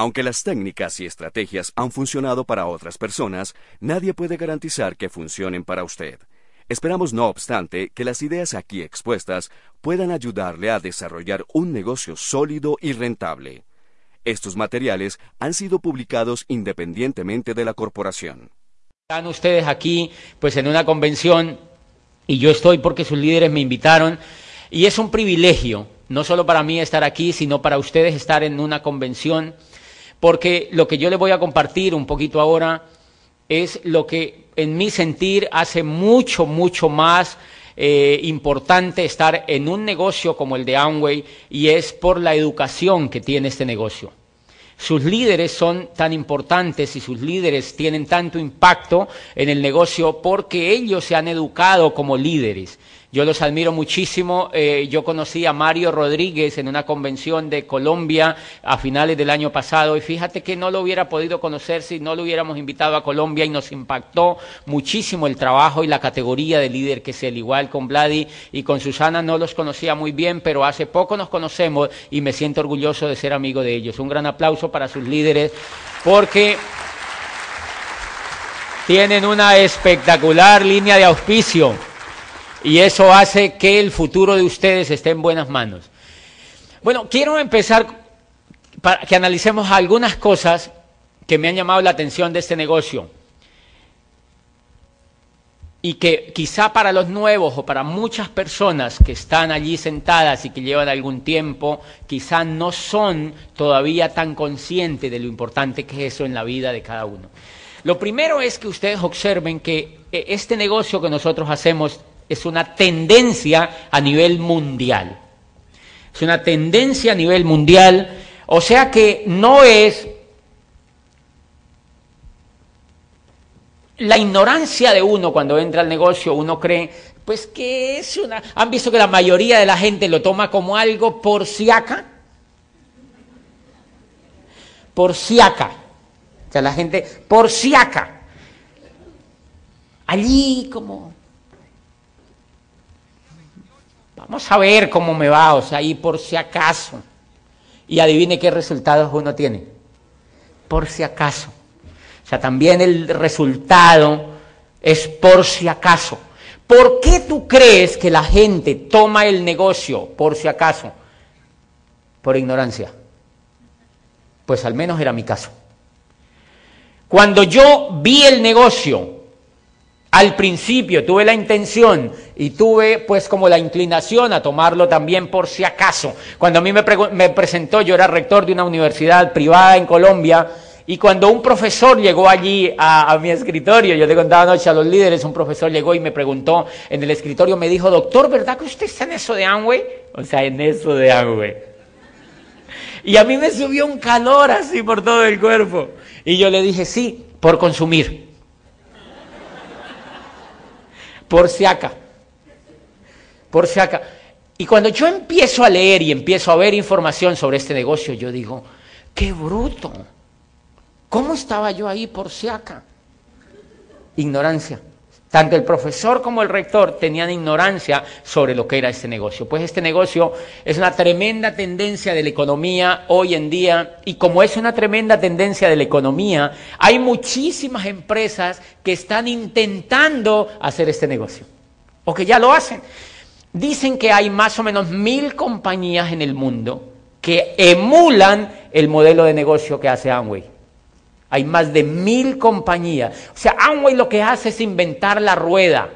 Aunque las técnicas y estrategias han funcionado para otras personas, nadie puede garantizar que funcionen para usted. Esperamos, no obstante, que las ideas aquí expuestas puedan ayudarle a desarrollar un negocio sólido y rentable. Estos materiales han sido publicados independientemente de la corporación. Están ustedes aquí, pues en una convención, y yo estoy porque sus líderes me invitaron, y es un privilegio, no solo para mí estar aquí, sino para ustedes estar en una convención porque lo que yo les voy a compartir un poquito ahora es lo que en mi sentir hace mucho, mucho más eh, importante estar en un negocio como el de Amway y es por la educación que tiene este negocio. Sus líderes son tan importantes y sus líderes tienen tanto impacto en el negocio porque ellos se han educado como líderes. Yo los admiro muchísimo. Eh, yo conocí a Mario Rodríguez en una convención de Colombia a finales del año pasado y fíjate que no lo hubiera podido conocer si no lo hubiéramos invitado a Colombia y nos impactó muchísimo el trabajo y la categoría de líder que es el igual con Vladi y con Susana no los conocía muy bien, pero hace poco nos conocemos y me siento orgulloso de ser amigo de ellos. Un gran aplauso para sus líderes porque tienen una espectacular línea de auspicio y eso hace que el futuro de ustedes esté en buenas manos. Bueno, quiero empezar para que analicemos algunas cosas que me han llamado la atención de este negocio y que quizá para los nuevos o para muchas personas que están allí sentadas y que llevan algún tiempo, quizá no son todavía tan conscientes de lo importante que es eso en la vida de cada uno. Lo primero es que ustedes observen que eh, este negocio que nosotros hacemos es una tendencia a nivel mundial. Es una tendencia a nivel mundial, o sea que no es la ignorancia de uno cuando entra al negocio, uno cree, pues que es una... ¿Han visto que la mayoría de la gente lo toma como algo por siaca? Por siaca. O sea, la gente, por siaca. Allí como Vamos a ver cómo me va, o sea, y por si acaso. Y adivine qué resultados uno tiene. Por si acaso. O sea, también el resultado es por si acaso. ¿Por qué tú crees que la gente toma el negocio por si acaso? Por ignorancia. Pues al menos era mi caso. Cuando yo vi el negocio al principio tuve la intención y tuve pues como la inclinación a tomarlo también por si acaso. Cuando a mí me, presentó, yo era rector de una universidad privada en Colombia y cuando un profesor llegó allí a, mi escritorio, yo le contaba anoche a los líderes, un profesor llegó y me preguntó en el escritorio, me dijo, doctor, ¿verdad que usted está en eso de Amway? O sea, en eso de Amway. Y a mí me subió un calor así por todo el cuerpo. Y yo le dije, sí, por consumir por si acá. Por si acá. Y cuando yo empiezo a leer y empiezo a ver información sobre este negocio, yo digo, qué bruto. ¿Cómo estaba yo ahí por si acá? Ignorancia. Tanto el profesor como el rector tenían ignorancia sobre lo que era este negocio. Pues este negocio es una tremenda tendencia de la economía hoy en día y como es una tremenda tendencia de la economía, hay muchísimas empresas que están intentando hacer este negocio o que ya lo hacen. Dicen que hay más o menos mil compañías en el mundo que emulan el modelo de negocio que hace Amway. Hay más de mil compañías. O sea, Amway lo que hace es inventar la rueda.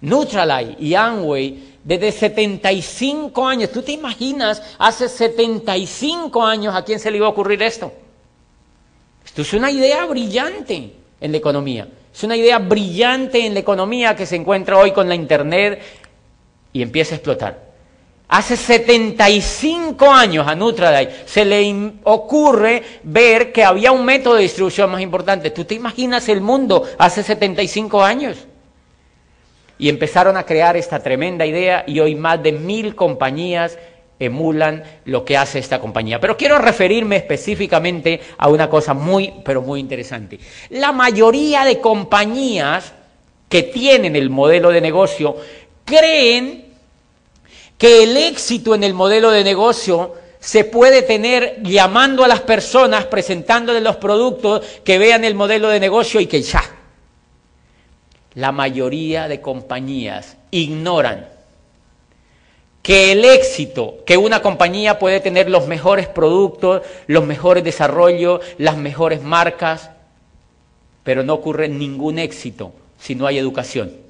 Nutralite y Amway desde 75 años. ¿Tú te imaginas hace 75 años a quién se le iba a ocurrir esto? Esto es una idea brillante en la economía. Es una idea brillante en la economía que se encuentra hoy con la Internet y empieza a explotar. Hace 75 años a Nutralite se le ocurre ver que había un método de distribución más importante. ¿Tú te imaginas el mundo hace 75 años? Y empezaron a crear esta tremenda idea y hoy más de mil compañías emulan lo que hace esta compañía. Pero quiero referirme específicamente a una cosa muy, pero muy interesante. La mayoría de compañías que tienen el modelo de negocio creen que el éxito en el modelo de negocio se puede tener llamando a las personas, presentándoles los productos, que vean el modelo de negocio y que ya. La mayoría de compañías ignoran que el éxito, que una compañía puede tener los mejores productos, los mejores desarrollos, las mejores marcas, pero no ocurre ningún éxito si no hay educación.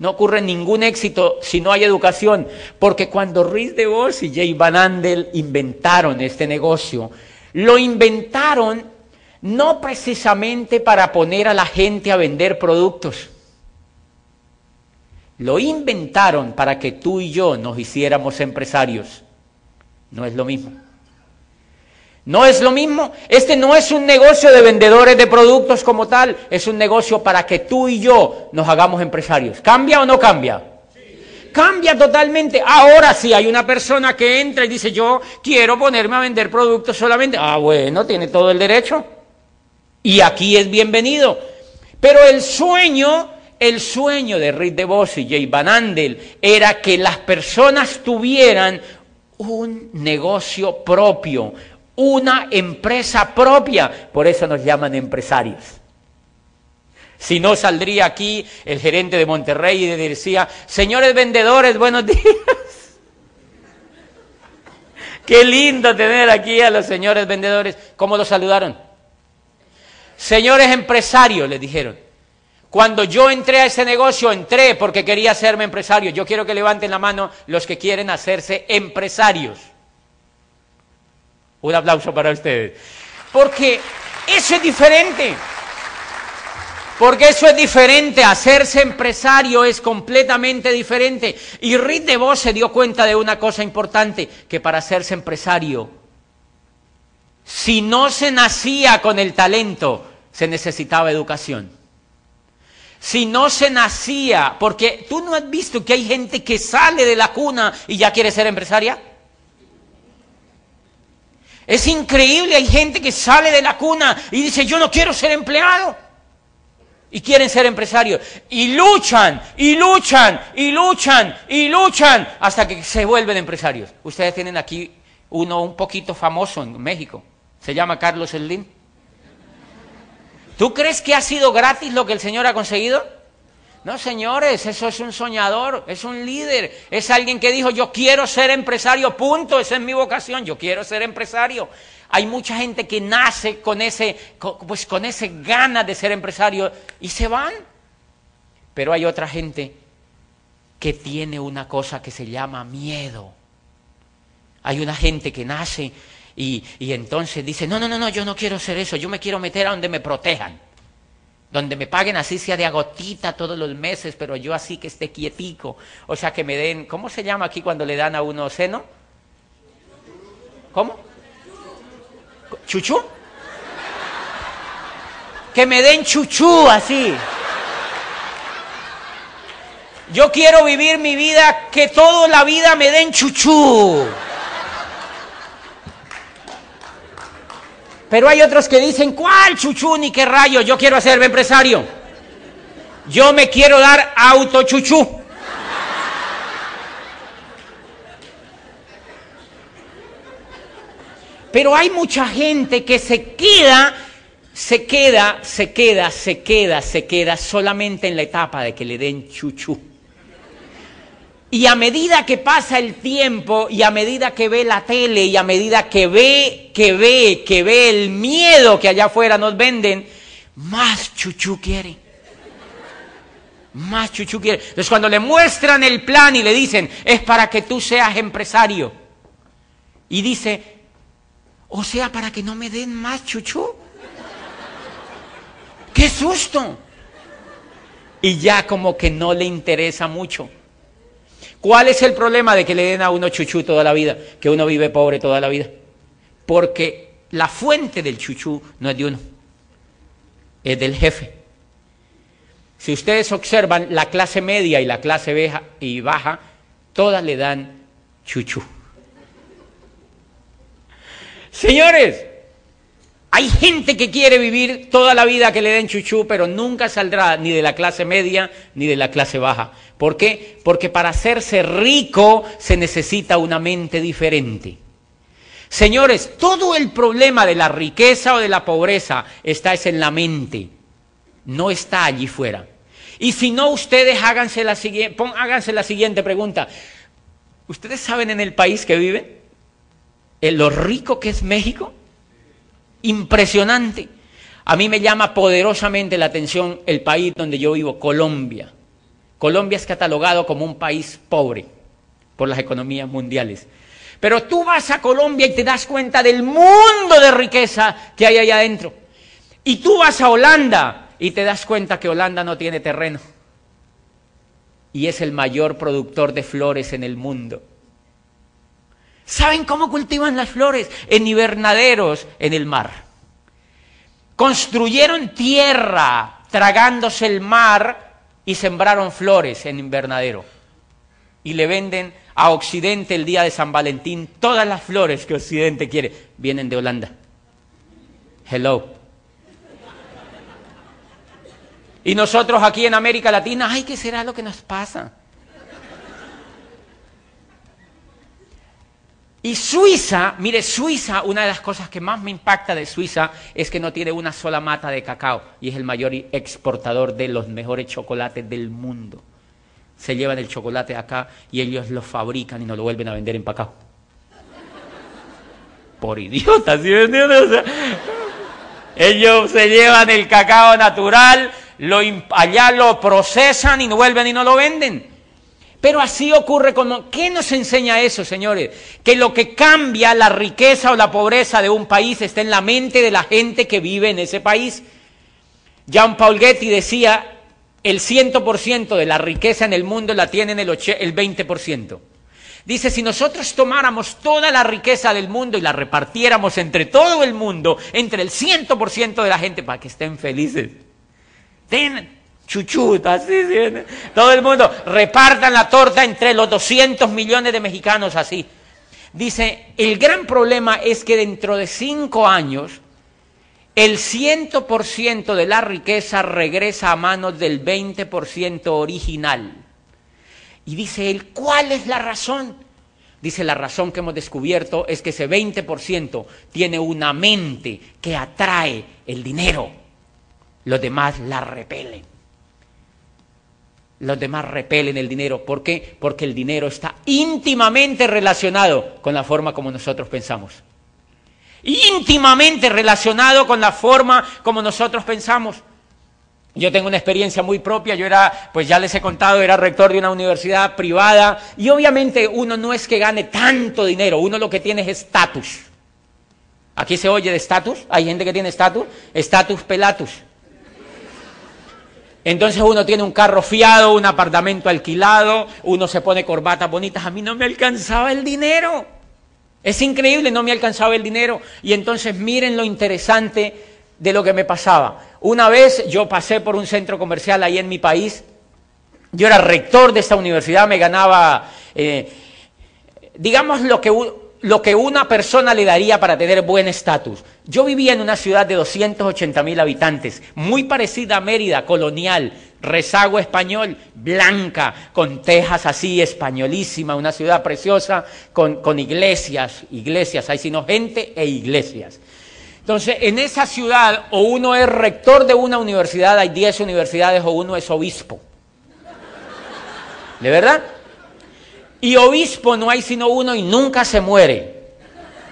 No ocurre ningún éxito si no hay educación, porque cuando Ruiz de Vos y Jay Van Andel inventaron este negocio, lo inventaron no precisamente para poner a la gente a vender productos. Lo inventaron para que tú y yo nos hiciéramos empresarios. No es lo mismo. No es lo mismo. Este no es un negocio de vendedores de productos como tal, es un negocio para que tú y yo nos hagamos empresarios. ¿Cambia o no cambia? Cambia totalmente. Ahora sí hay una persona que entra y dice, yo quiero ponerme a vender productos solamente. Ah, bueno, tiene todo el derecho. Y aquí es bienvenido. Pero el sueño, el sueño de Rick DeVos y Jay Van Andel era que las personas tuvieran un negocio propio, una empresa propia. Por eso nos llaman empresarios. Si no, saldría aquí el gerente de Monterrey y decía, señores vendedores, buenos días. Qué lindo tener aquí a los señores vendedores. ¿Cómo los saludaron? Señores empresarios, les dijeron. Cuando yo entré a ese negocio, entré porque quería hacerme empresario. Yo quiero que levanten la mano los que quieren hacerse empresarios. Un aplauso para ustedes. Porque eso es diferente. Porque eso es diferente, hacerse empresario es completamente diferente. Y Rick DeVos se dio cuenta de una cosa importante, que para hacerse empresario, si no se nacía con el talento, se necesitaba educación. Si no se nacía, porque tú no has visto que hay gente que sale de la cuna y ya quiere ser empresaria. Es increíble, hay gente que sale de la cuna y dice, yo no quiero ser empleado. Y quieren ser empresarios. Y luchan, y luchan, y luchan, y luchan hasta que se vuelven empresarios. Ustedes tienen aquí uno un poquito famoso en México. Se llama Carlos Slim. ¿Tú crees que ha sido gratis lo que el Señor ha conseguido? No, señores, eso es un soñador, es un líder, es alguien que dijo, yo quiero ser empresario, punto, esa es mi vocación, yo quiero ser empresario. Hay mucha gente que nace con ese, pues con ese ganas de ser empresario y se van. Pero hay otra gente que tiene una cosa que se llama miedo. Hay una gente que nace y, y entonces dice, no, no, no, no, yo no quiero ser eso, yo me quiero meter a donde me protejan donde me paguen así sea de agotita todos los meses, pero yo así que esté quietico. O sea, que me den, ¿cómo se llama aquí cuando le dan a uno seno? ¿Cómo? ¿Chuchú? Que me den chuchú así. Yo quiero vivir mi vida, que toda la vida me den chuchú. Pero hay otros que dicen, ¿cuál chuchú ni qué rayo? Yo quiero hacerme empresario. Yo me quiero dar auto chuchú. Pero hay mucha gente que se queda, se queda, se queda, se queda, se queda solamente en la etapa de que le den chuchú. Y a medida que pasa el tiempo y a medida que ve la tele y a medida que ve, que ve, que ve el miedo que allá afuera nos venden, más chuchú quiere. Más chuchú quiere. Entonces cuando le muestran el plan y le dicen, es para que tú seas empresario. Y dice, o sea, para que no me den más chuchú. ¡Qué susto! Y ya como que no le interesa mucho. ¿Cuál es el problema de que le den a uno chuchú toda la vida? Que uno vive pobre toda la vida. Porque la fuente del chuchú no es de uno, es del jefe. Si ustedes observan la clase media y la clase y baja, todas le dan chuchú. Señores, hay gente que quiere vivir toda la vida que le den chuchú, pero nunca saldrá ni de la clase media ni de la clase baja. ¿Por qué? Porque para hacerse rico se necesita una mente diferente. Señores, todo el problema de la riqueza o de la pobreza está es en la mente, no está allí fuera. Y si no, ustedes háganse la, háganse la siguiente pregunta. ¿Ustedes saben en el país que viven? ¿En lo rico que es México? Impresionante. A mí me llama poderosamente la atención el país donde yo vivo, Colombia. Colombia es catalogado como un país pobre por las economías mundiales. Pero tú vas a Colombia y te das cuenta del mundo de riqueza que hay allá adentro. Y tú vas a Holanda y te das cuenta que Holanda no tiene terreno y es el mayor productor de flores en el mundo. ¿Saben cómo cultivan las flores? En invernaderos en el mar. Construyeron tierra tragándose el mar y sembraron flores en invernadero. Y le venden a Occidente el día de San Valentín todas las flores que Occidente quiere. Vienen de Holanda. Hello. Y nosotros aquí en América Latina, ay, ¿qué será lo que nos pasa? Y Suiza, mire, Suiza, una de las cosas que más me impacta de Suiza es que no tiene una sola mata de cacao y es el mayor exportador de los mejores chocolates del mundo. Se llevan el chocolate acá y ellos lo fabrican y nos lo vuelven a vender en empacado. Por idiotas, ¿sí ellos se llevan el cacao natural, lo, allá lo procesan y no vuelven y no lo venden. Pero así ocurre con... ¿Qué nos enseña eso, señores? Que lo que cambia la riqueza o la pobreza de un país está en la mente de la gente que vive en ese país. Jean Paul Getty decía, el 100% de la riqueza en el mundo la tienen el, el 20%. Dice, si nosotros tomáramos toda la riqueza del mundo y la repartiéramos entre todo el mundo, entre el 100% de la gente, para que estén felices. Ten chuchutas, todo el mundo, repartan la torta entre los 200 millones de mexicanos así. Dice, el gran problema es que dentro de cinco años, el 100% de la riqueza regresa a manos del 20% original. Y dice él, ¿cuál es la razón? Dice, la razón que hemos descubierto es que ese 20% tiene una mente que atrae el dinero. Los demás la repelen. Los demás repelen el dinero. ¿Por qué? Porque el dinero está íntimamente relacionado con la forma como nosotros pensamos. Íntimamente relacionado con la forma como nosotros pensamos. Yo tengo una experiencia muy propia, yo era, pues ya les he contado, era rector de una universidad privada y obviamente uno no es que gane tanto dinero, uno lo que tiene es estatus. Aquí se oye de estatus, hay gente que tiene estatus, estatus pelatus. Entonces uno tiene un carro fiado, un apartamento alquilado, uno se pone corbatas bonitas, a mí no me alcanzaba el dinero. Es increíble, no me alcanzaba el dinero. Y entonces miren lo interesante de lo que me pasaba. Una vez yo pasé por un centro comercial ahí en mi país, yo era rector de esta universidad, me ganaba, eh, digamos, lo que, lo que una persona le daría para tener buen estatus. Yo vivía en una ciudad de 280 mil habitantes, muy parecida a Mérida, colonial, rezago español, blanca, con tejas así, españolísima, una ciudad preciosa, con, con iglesias, iglesias, hay sino gente e iglesias. Entonces, en esa ciudad, o uno es rector de una universidad, hay 10 universidades, o uno es obispo. ¿De verdad? Y obispo no hay sino uno y nunca se muere.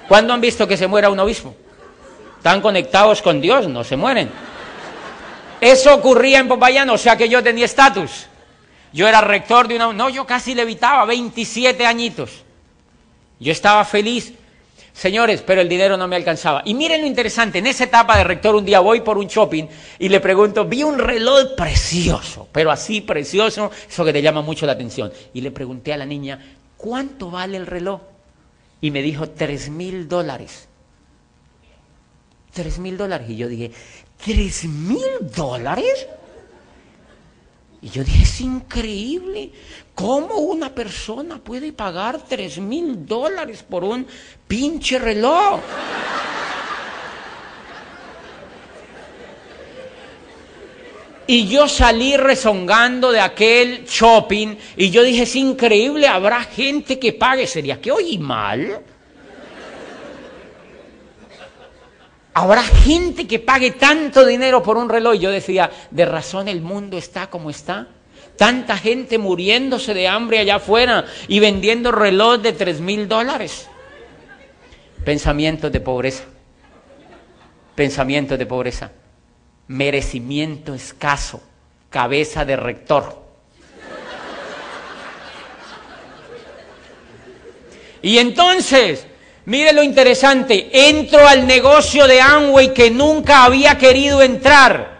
¿Cuándo han visto que se muera un obispo? Están conectados con Dios, no se mueren. Eso ocurría en Popayán, o sea que yo tenía estatus. Yo era rector de una... No, yo casi levitaba, 27 añitos. Yo estaba feliz. Señores, pero el dinero no me alcanzaba. Y miren lo interesante, en esa etapa de rector un día voy por un shopping y le pregunto, vi un reloj precioso, pero así precioso, eso que te llama mucho la atención. Y le pregunté a la niña, ¿cuánto vale el reloj? Y me dijo, tres mil dólares. Tres mil dólares. Y yo dije, ¿tres mil dólares? Y yo dije, es increíble. ¿Cómo una persona puede pagar tres mil dólares por un pinche reloj? Y yo salí rezongando de aquel shopping y yo dije, es increíble, habrá gente que pague. ¿Sería que oí mal? Habrá gente que pague tanto dinero por un reloj. Yo decía, de razón el mundo está como está. Tanta gente muriéndose de hambre allá afuera y vendiendo reloj de tres mil dólares. Pensamientos de pobreza. Pensamientos de pobreza. Merecimiento escaso. Cabeza de rector. Y entonces, mire lo interesante, entro al negocio de Amway que nunca había querido entrar.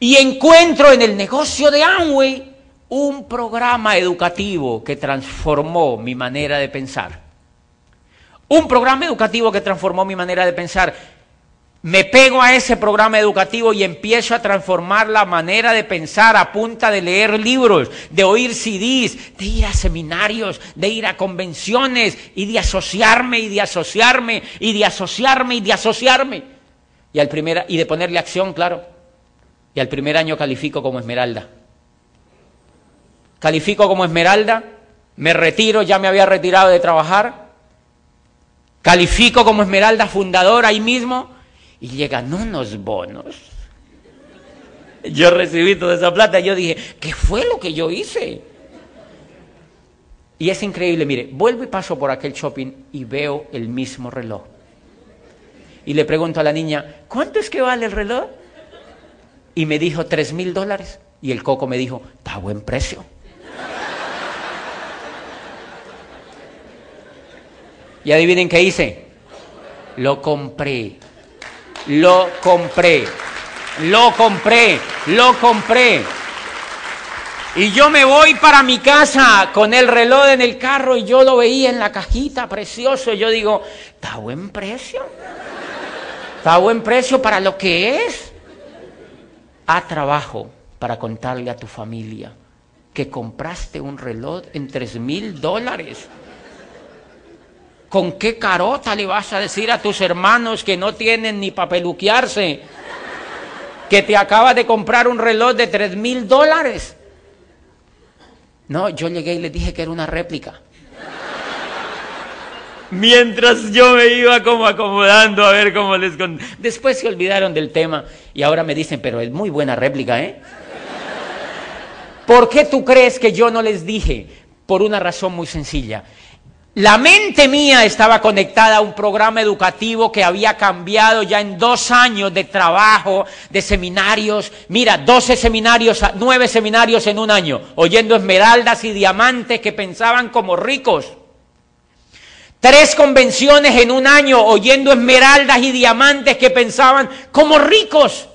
Y encuentro en el negocio de Amway un programa educativo que transformó mi manera de pensar. Un programa educativo que transformó mi manera de pensar me pego a ese programa educativo y empiezo a transformar la manera de pensar a punta de leer libros, de oír CDs, de ir a seminarios, de ir a convenciones y de asociarme y de asociarme y de asociarme y de asociarme. Y, al primer, y de ponerle acción, claro. Y al primer año califico como esmeralda. Califico como esmeralda, me retiro, ya me había retirado de trabajar. Califico como esmeralda fundador ahí mismo y llegan unos bonos. Yo recibí toda esa plata yo dije, ¿qué fue lo que yo hice? Y es increíble, mire, vuelvo y paso por aquel shopping y veo el mismo reloj. Y le pregunto a la niña, ¿cuánto es que vale el reloj? Y me dijo, tres mil dólares. Y el coco me dijo, está a buen precio. Y adivinen qué hice. Lo compré. Lo compré. Lo compré. Lo compré. Y yo me voy para mi casa con el reloj en el carro y yo lo veía en la cajita, precioso. Y yo digo, está buen precio. Está buen precio para lo que es. A trabajo para contarle a tu familia que compraste un reloj en tres mil dólares. ¿Con qué carota le vas a decir a tus hermanos que no tienen ni para peluquearse? Que te acabas de comprar un reloj de tres mil dólares. No, yo llegué y les dije que era una réplica. Mientras yo me iba como acomodando a ver cómo les... Después se olvidaron del tema y ahora me dicen, pero es muy buena réplica, ¿eh? ¿Por qué tú crees que yo no les dije? Por una razón muy sencilla. La mente mía estaba conectada a un programa educativo que había cambiado ya en dos años de trabajo, de seminarios. Mira, 12 seminarios, nueve seminarios en un año, oyendo esmeraldas y diamantes que pensaban como ricos. Tres convenciones en un año, oyendo esmeraldas y diamantes que pensaban como ricos.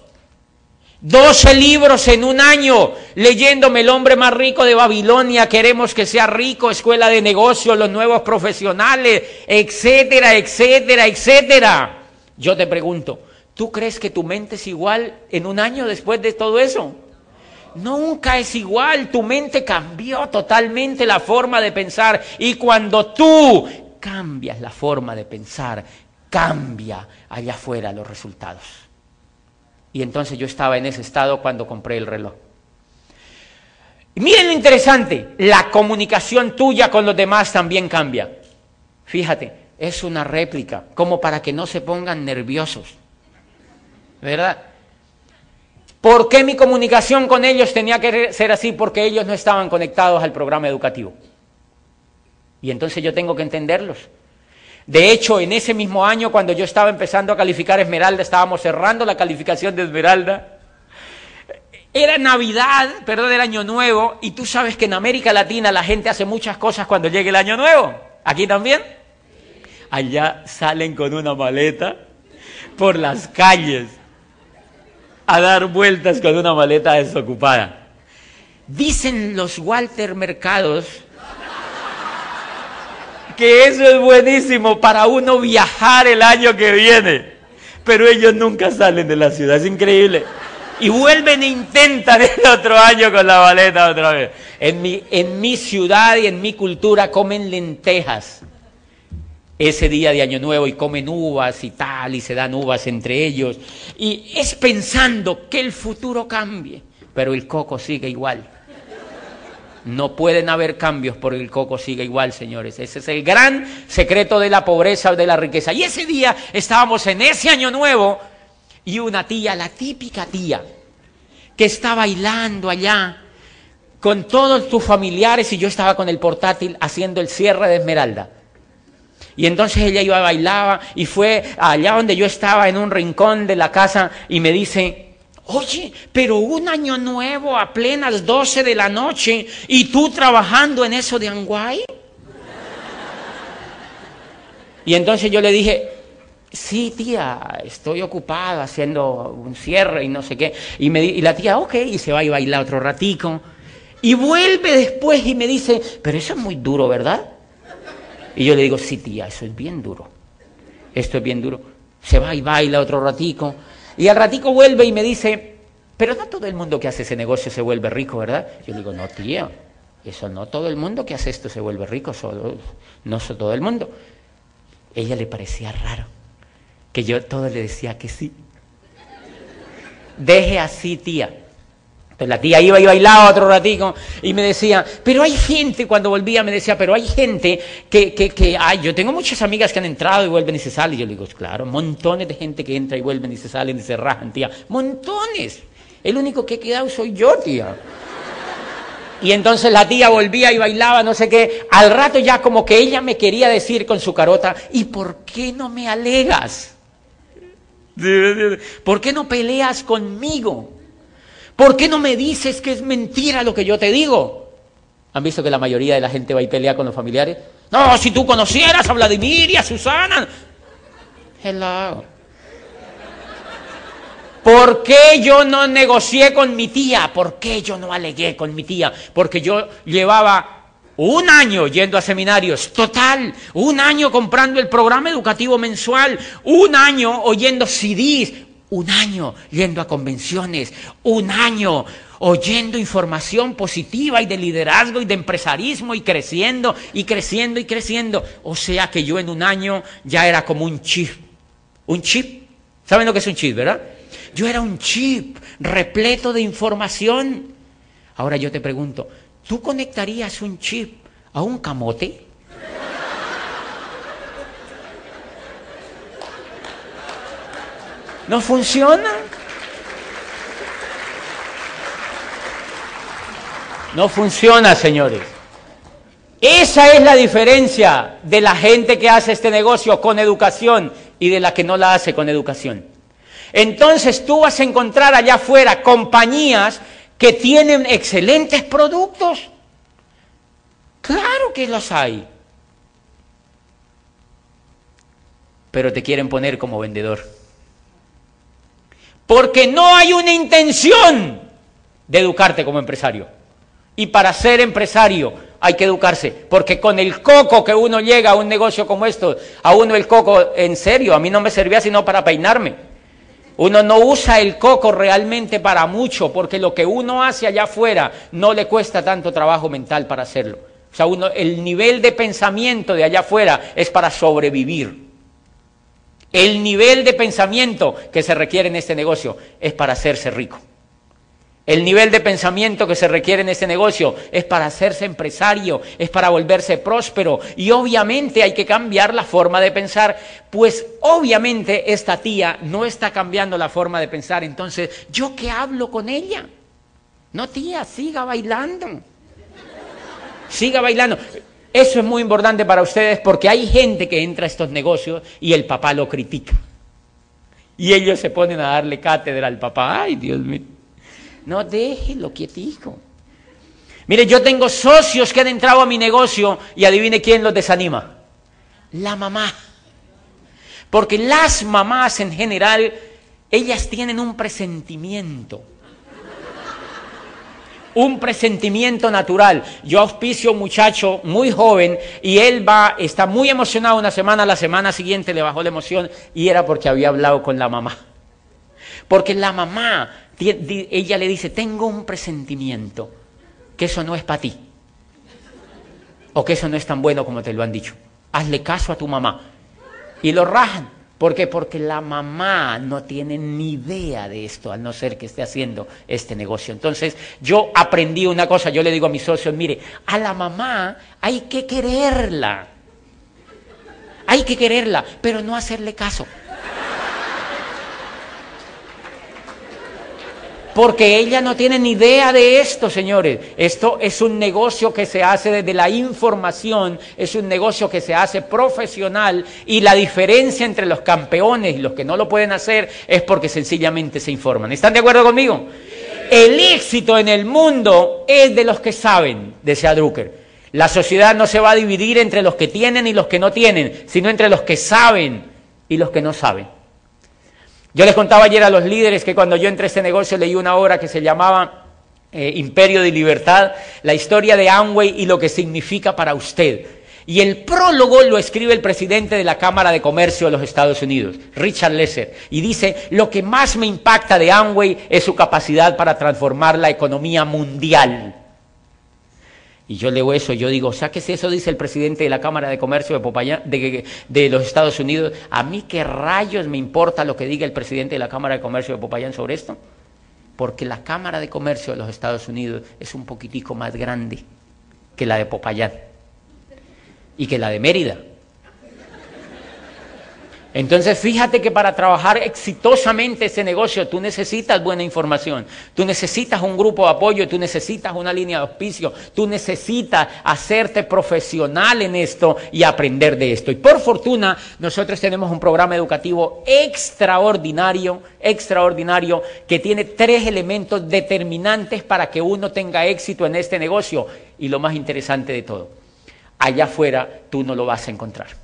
12 libros en un año leyéndome el hombre más rico de Babilonia, queremos que sea rico, escuela de negocios, los nuevos profesionales, etcétera, etcétera, etcétera. Yo te pregunto, ¿tú crees que tu mente es igual en un año después de todo eso? Nunca es igual, tu mente cambió totalmente la forma de pensar y cuando tú cambias la forma de pensar, cambia allá afuera los resultados. Y entonces yo estaba en ese estado cuando compré el reloj. Y miren lo interesante, la comunicación tuya con los demás también cambia. Fíjate, es una réplica, como para que no se pongan nerviosos. ¿Verdad? ¿Por qué mi comunicación con ellos tenía que ser así? Porque ellos no estaban conectados al programa educativo. Y entonces yo tengo que entenderlos. De hecho, en ese mismo año, cuando yo estaba empezando a calificar Esmeralda, estábamos cerrando la calificación de Esmeralda. Era Navidad, perdón, era Año Nuevo, y tú sabes que en América Latina la gente hace muchas cosas cuando llega el Año Nuevo. ¿Aquí también? Allá salen con una maleta por las calles a dar vueltas con una maleta desocupada. Dicen los Walter Mercados que eso es buenísimo para uno viajar el año que viene. Pero ellos nunca salen de la ciudad, es increíble. Y vuelven e intentan el otro año con la baleta otra vez. En mi, en mi ciudad y en mi cultura comen lentejas ese día de Año Nuevo y comen uvas y tal, y se dan uvas entre ellos. Y es pensando que el futuro cambie, pero el coco sigue igual. No pueden haber cambios porque el coco sigue igual, señores. Ese es el gran secreto de la pobreza o de la riqueza. Y ese día estábamos en ese año nuevo y una tía, la típica tía, que está bailando allá con todos tus familiares y yo estaba con el portátil haciendo el cierre de Esmeralda. Y entonces ella iba, bailaba y fue allá donde yo estaba en un rincón de la casa y me dice, oye, pero un año nuevo a plenas 12 de la noche y tú trabajando en eso de Anguay. Y entonces yo le dije, sí, tía, estoy ocupada haciendo un cierre y no sé qué. Y, me, y la tía, ok, y se va y baila otro ratico. Y vuelve después y me dice, pero eso es muy duro, ¿verdad? Y yo le digo, sí, tía, eso es bien duro. Esto es bien duro. Se va y baila otro ratico. Y al ratico vuelve y me dice, pero no todo el mundo que hace ese negocio se vuelve rico, ¿verdad? Yo le digo, no, tía, eso no todo el mundo que hace esto se vuelve rico, solo, no todo el mundo. Ella le parecía raro que yo todo le decía que sí. Deje así, tía. La tía iba y bailaba otro ratico y me decía, pero hay gente, cuando volvía me decía, pero hay gente que, que, que, ay, yo tengo muchas amigas que han entrado y vuelven y se salen. Y yo le digo, claro, montones de gente que entra y vuelven y se salen y se rajan, tía. Montones. El único que he quedado soy yo, tía. Y entonces la tía volvía y bailaba, no sé qué. Al rato ya como que ella me quería decir con su carota, ¿y por qué no me alegas? ¿Por qué no peleas conmigo? ¿Por qué no me dices que es mentira lo que yo te digo? ¿Han visto que la mayoría de la gente va y pelea con los familiares? No, si tú conocieras a Vladimir y a Susana. Hello. ¿Por qué yo no negocié con mi tía? ¿Por qué yo no alegué con mi tía? Porque yo llevaba un año yendo a seminarios, total, un año comprando el programa educativo mensual, un año oyendo CDs, un año yendo a convenciones, un año oyendo información positiva y de liderazgo y de empresarismo y creciendo y creciendo y creciendo. O sea que yo en un año ya era como un chip. Un chip. ¿Saben lo que es un chip, verdad? Yo era un chip repleto de información. Ahora yo te pregunto, ¿tú conectarías un chip a un camote? No funciona. No funciona, señores. Esa es la diferencia de la gente que hace este negocio con educación y de la que no la hace con educación. Entonces tú vas a encontrar allá afuera compañías que tienen excelentes productos. Claro que los hay. Pero te quieren poner como vendedor. Porque no hay una intención de educarte como empresario. Y para ser empresario hay que educarse, porque con el coco que uno llega a un negocio como esto, a uno el coco, en serio, a mí no me servía sino para peinarme. Uno no usa el coco realmente para mucho, porque lo que uno hace allá afuera no le cuesta tanto trabajo mental para hacerlo. O sea, uno, el nivel de pensamiento de allá afuera es para sobrevivir. El nivel de pensamiento que se requiere en este negocio es para hacerse rico. El nivel de pensamiento que se requiere en este negocio es para hacerse empresario, es para volverse próspero. Y obviamente hay que cambiar la forma de pensar, pues obviamente esta tía no está cambiando la forma de pensar. Entonces, ¿yo qué hablo con ella? No, tía, siga bailando. Siga bailando. Eso es muy importante para ustedes porque hay gente que entra a estos negocios y el papá lo critica. Y ellos se ponen a darle cátedra al papá. Ay, Dios mío. No, déjelo quietico. Mire, yo tengo socios que han entrado a mi negocio y adivine quién los desanima. La mamá. Porque las mamás en general, ellas tienen un presentimiento un presentimiento natural. Yo auspicio a un muchacho muy joven y él va, está muy emocionado una semana, la semana siguiente le bajó la emoción y era porque había hablado con la mamá. Porque la mamá, ella le dice, tengo un presentimiento que eso no es para ti. O que eso no es tan bueno como te lo han dicho. Hazle caso a tu mamá. Y lo rajan ¿Por qué? Porque la mamá no tiene ni idea de esto, al no ser que esté haciendo este negocio. Entonces, yo aprendí una cosa, yo le digo a mis socios, mire, a la mamá hay que quererla. Hay que quererla, pero no hacerle caso. Porque ella no tiene ni idea de esto, señores. Esto es un negocio que se hace desde la información, es un negocio que se hace profesional y la diferencia entre los campeones y los que no lo pueden hacer es porque sencillamente se informan. ¿Están de acuerdo conmigo? El éxito en el mundo es de los que saben, decía Drucker. La sociedad no se va a dividir entre los que tienen y los que no tienen, sino entre los que saben y los que no saben. Yo les contaba ayer a los líderes que cuando yo entré a este negocio leí una obra que se llamaba eh, Imperio de Libertad, la historia de Amway y lo que significa para usted. Y el prólogo lo escribe el presidente de la Cámara de Comercio de los Estados Unidos, Richard Lesser, y dice, lo que más me impacta de Amway es su capacidad para transformar la economía mundial. Y yo leo eso, yo digo, ¿sabes qué eso? Dice el presidente de la Cámara de Comercio de, de, los Estados Unidos. ¿A mí qué rayos me importa lo que diga el presidente de la Cámara de Comercio de Popayán sobre esto? Porque la Cámara de Comercio de los Estados Unidos es un poquitico más grande que la de Popayán y que la de Mérida entonces fíjate que para trabajar exitosamente ese negocio tú necesitas buena información, tú necesitas un grupo de apoyo, tú necesitas una línea de auspicio, tú necesitas hacerte profesional en esto y aprender de esto. Y por fortuna nosotros tenemos un programa educativo extraordinario, extraordinario, que tiene tres elementos determinantes para que uno tenga éxito en este negocio. Y lo más interesante de todo, allá afuera tú no lo vas a encontrar.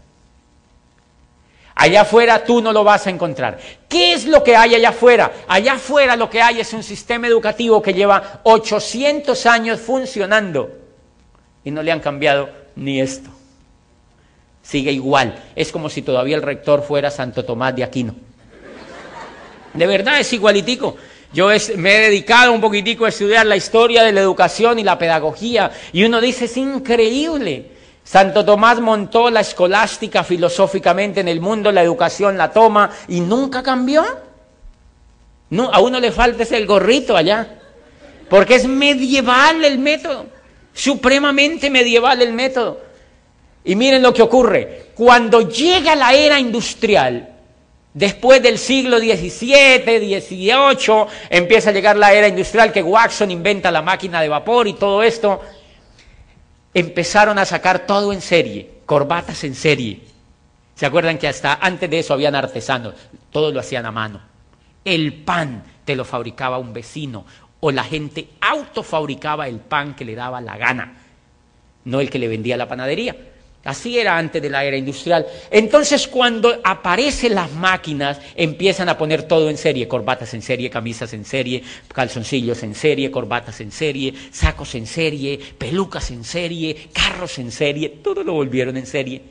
Allá afuera tú no lo vas a encontrar. ¿Qué es lo que hay allá afuera? Allá afuera lo que hay es un sistema educativo que lleva 800 años funcionando y no le han cambiado ni esto. Sigue igual. Es como si todavía el rector fuera Santo Tomás de Aquino. De verdad es igualitico. Yo me he dedicado un poquitico a estudiar la historia de la educación y la pedagogía y uno dice, es increíble. Santo Tomás montó la escolástica filosóficamente en el mundo, la educación la toma y nunca cambió. No, a uno le falta ese el gorrito allá, porque es medieval el método, supremamente medieval el método. Y miren lo que ocurre, cuando llega la era industrial, después del siglo XVII, XVIII, empieza a llegar la era industrial que Watson inventa la máquina de vapor y todo esto, empezaron a sacar todo en serie, corbatas en serie. ¿Se acuerdan que hasta antes de eso habían artesanos? Todo lo hacían a mano. El pan te lo fabricaba un vecino o la gente autofabricaba el pan que le daba la gana, no el que le vendía la panadería. Así era antes de la era industrial. Entonces cuando aparecen las máquinas, empiezan a poner todo en serie, corbatas en serie, camisas en serie, calzoncillos en serie, corbatas en serie, sacos en serie, pelucas en serie, carros en serie, todo lo volvieron en serie.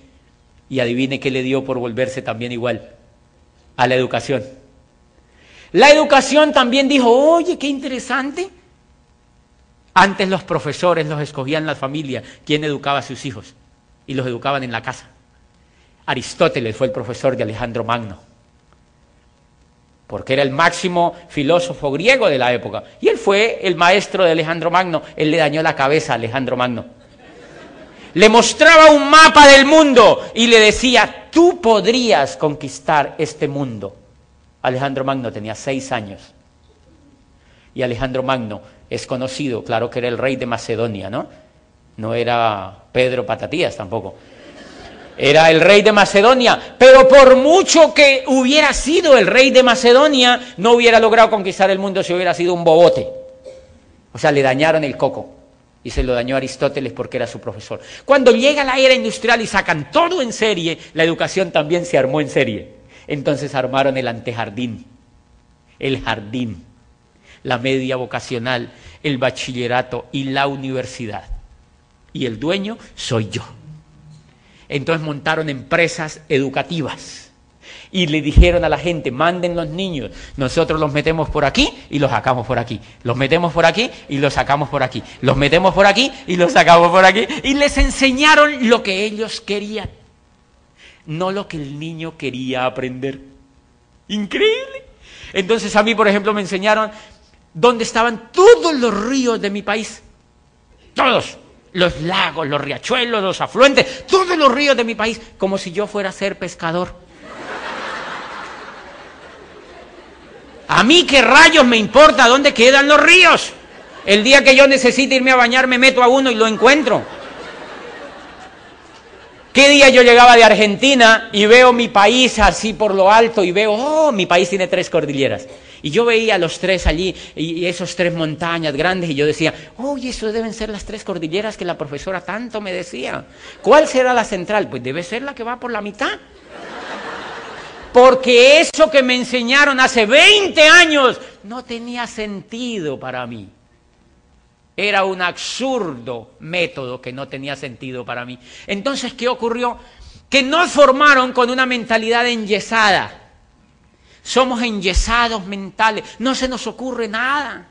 Y adivine qué le dio por volverse también igual a la educación. La educación también dijo, oye, qué interesante. Antes los profesores los escogían las familias, quién educaba a sus hijos y los educaban en la casa. Aristóteles fue el profesor de Alejandro Magno, porque era el máximo filósofo griego de la época. Y él fue el maestro de Alejandro Magno. Él le dañó la cabeza a Alejandro Magno. Le mostraba un mapa del mundo y le decía, tú podrías conquistar este mundo. Alejandro Magno tenía seis años. Y Alejandro Magno es conocido, claro que era el rey de Macedonia, ¿no? No era Pedro Patatías tampoco. Era el rey de Macedonia, pero por mucho que hubiera sido el rey de Macedonia, no hubiera logrado conquistar el mundo si hubiera sido un bobote. O sea, le dañaron el coco y se lo dañó Aristóteles porque era su profesor. Cuando llega la era industrial y sacan todo en serie, la educación también se armó en serie. Entonces armaron el antejardín, el jardín, la media vocacional, el bachillerato y la universidad y el dueño soy yo. Entonces montaron empresas educativas y le dijeron a la gente, manden los niños, nosotros los metemos por aquí y los sacamos por aquí, los metemos por aquí y los sacamos por aquí, los metemos por aquí y los sacamos por aquí y les enseñaron lo que ellos querían. no lo que el niño quería aprender. Increíble. Entonces a mí, por ejemplo, me enseñaron dónde estaban todos los ríos de mi país. Todos. Los lagos, los riachuelos, los afluentes, todos los ríos de mi país, como si yo fuera a ser pescador. A mí qué rayos me importa dónde quedan los ríos. El día que yo necesite irme a bañar me meto a uno y lo encuentro. ¿Qué día yo llegaba de Argentina y veo mi país así por lo alto y veo, oh, mi país tiene tres cordilleras? Y yo veía los tres allí y esos tres montañas grandes y yo decía, oye, eso deben ser las tres cordilleras que la profesora tanto me decía. ¿Cuál será la central? Pues debe ser la que va por la mitad. Porque eso que me enseñaron hace 20 años no tenía sentido para mí. Era un absurdo método que no tenía sentido para mí. Entonces, ¿qué ocurrió? Que nos formaron con una mentalidad enyesada. Somos enyesados mentales, no se nos ocurre nada.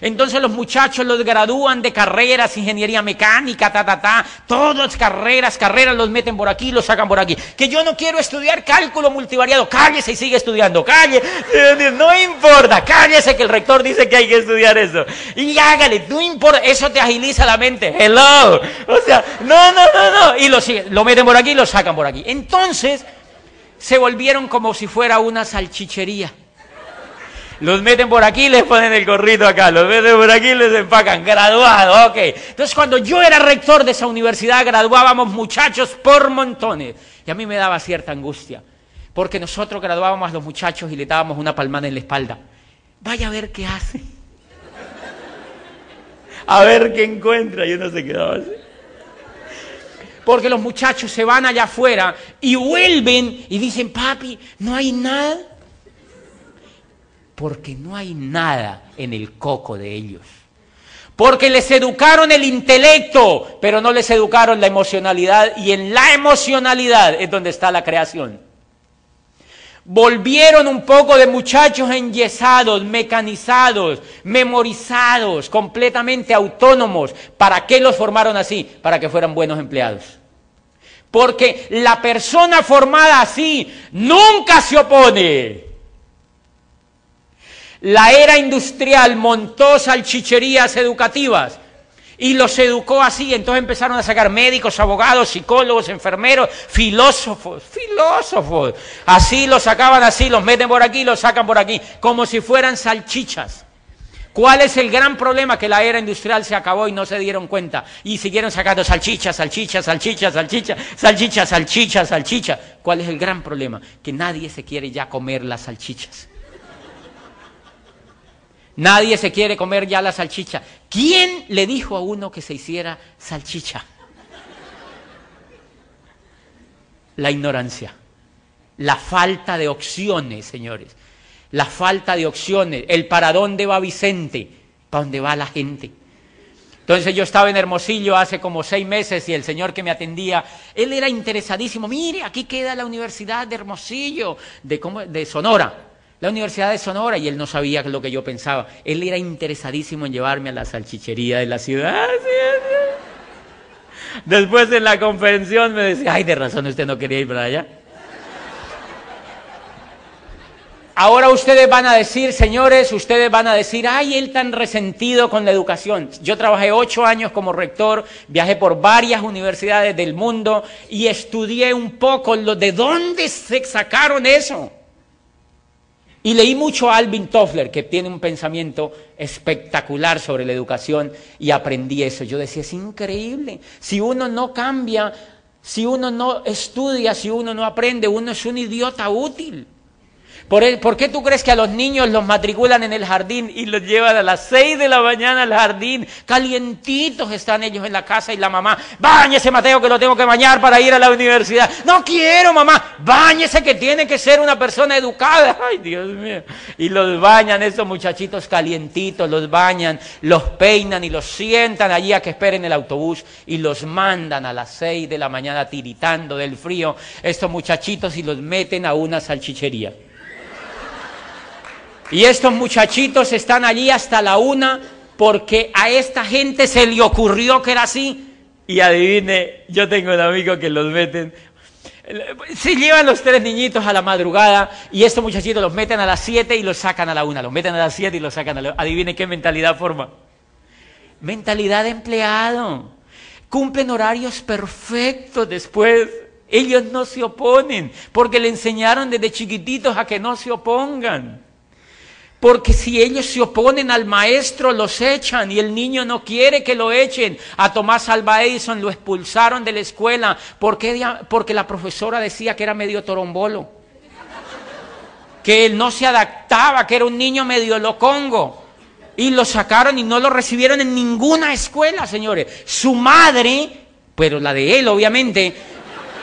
Entonces los muchachos los gradúan de carreras, ingeniería mecánica, ta, ta, ta, todas carreras, carreras los meten por aquí, los sacan por aquí. Que yo no quiero estudiar cálculo multivariado, cállese y sigue estudiando, calle, no importa, cállese que el rector dice que hay que estudiar eso. Y hágale, no importa, eso te agiliza la mente, hello. O sea, no, no, no, no. Y lo, lo meten por aquí y lo sacan por aquí. Entonces se volvieron como si fuera una salchichería. Los meten por aquí y les ponen el gorrito acá, los meten por aquí y les empacan, graduado, ok. Entonces cuando yo era rector de esa universidad graduábamos muchachos por montones y a mí me daba cierta angustia, porque nosotros graduábamos a los muchachos y le dábamos una palmada en la espalda. Vaya a ver qué hace. A ver qué encuentra, yo no sé qué daba así porque los muchachos se van allá afuera y vuelven y dicen, papi, no hay nada porque no hay nada en el coco de ellos. Porque les educaron el intelecto, pero no les educaron la emocionalidad y en la emocionalidad es donde está la creación. Volvieron un poco de muchachos enyesados, mecanizados, memorizados, completamente autónomos. ¿Para qué los formaron así? Para que fueran buenos empleados. Porque la persona formada así nunca se opone la era industrial montó salchicherías educativas y los educó así. Entonces empezaron a sacar médicos, abogados, psicólogos, enfermeros, filósofos, filósofos. Así los sacaban así, los meten por aquí, los sacan por aquí, como si fueran salchichas. ¿Cuál es el gran problema? Que la era industrial se acabó y no se dieron cuenta. Y siguieron sacando salchichas, salchichas, salchichas, salchichas, salchichas, salchichas, salchichas. ¿Cuál es el gran problema? Que nadie se quiere ya comer las salchichas. Nadie se quiere comer ya la salchicha. ¿Quién le dijo a uno que se hiciera salchicha? La ignorancia, la falta de opciones, señores. La falta de opciones, el para dónde va Vicente, para dónde va la gente. Entonces yo estaba en Hermosillo hace como seis meses y el señor que me atendía, él era interesadísimo. Mire, aquí queda la Universidad de Hermosillo, de, de Sonora la Universidad de Sonora y él no sabía lo que yo pensaba. Él era interesadísimo en llevarme a la salchichería de la ciudad. Después en la convención me decía, ay, de razón usted no quería ir para allá. Ahora ustedes van a decir, señores, ustedes van a decir, ay, él tan resentido con la educación. Yo trabajé ocho años como rector, viajé por varias universidades del mundo y estudié un poco lo de dónde se sacaron eso. Y leí mucho a Alvin Toffler, que tiene un pensamiento espectacular sobre la educación, y aprendí eso. Yo decía, es increíble. Si uno no cambia, si uno no estudia, si uno no aprende, uno es un idiota útil. ¿Por, qué tú crees que a los niños los matriculan en el jardín y los llevan a las seis de la mañana al jardín? Calientitos están ellos en la casa y la mamá, báñese Mateo que lo tengo que bañar para ir a la universidad. No quiero mamá, báñese que tiene que ser una persona educada. Ay Dios mío. Y los bañan estos muchachitos calientitos, los bañan, los peinan y los sientan allí a que esperen el autobús y los mandan a las seis de la mañana tiritando del frío estos muchachitos y los meten a una salchichería. Y estos muchachitos están allí hasta la una porque a esta gente se le ocurrió que era así. Y adivine, yo tengo un amigo que los meten. Se llevan los tres niñitos a la madrugada y estos muchachitos los meten a las 7 y los sacan a la 1. Los meten a las 7 y los sacan a la Adivine qué mentalidad forma. Mentalidad de empleado. Cumplen horarios perfectos después. Ellos no se oponen porque le enseñaron desde chiquititos a que no se opongan. Porque si ellos se oponen al maestro, los echan y el niño no quiere que lo echen. A Tomás Alba Edison lo expulsaron de la escuela porque, porque la profesora decía que era medio torombolo. Que él no se adaptaba, que era un niño medio locongo. Y lo sacaron y no lo recibieron en ninguna escuela, señores. Su madre, pero la de él obviamente,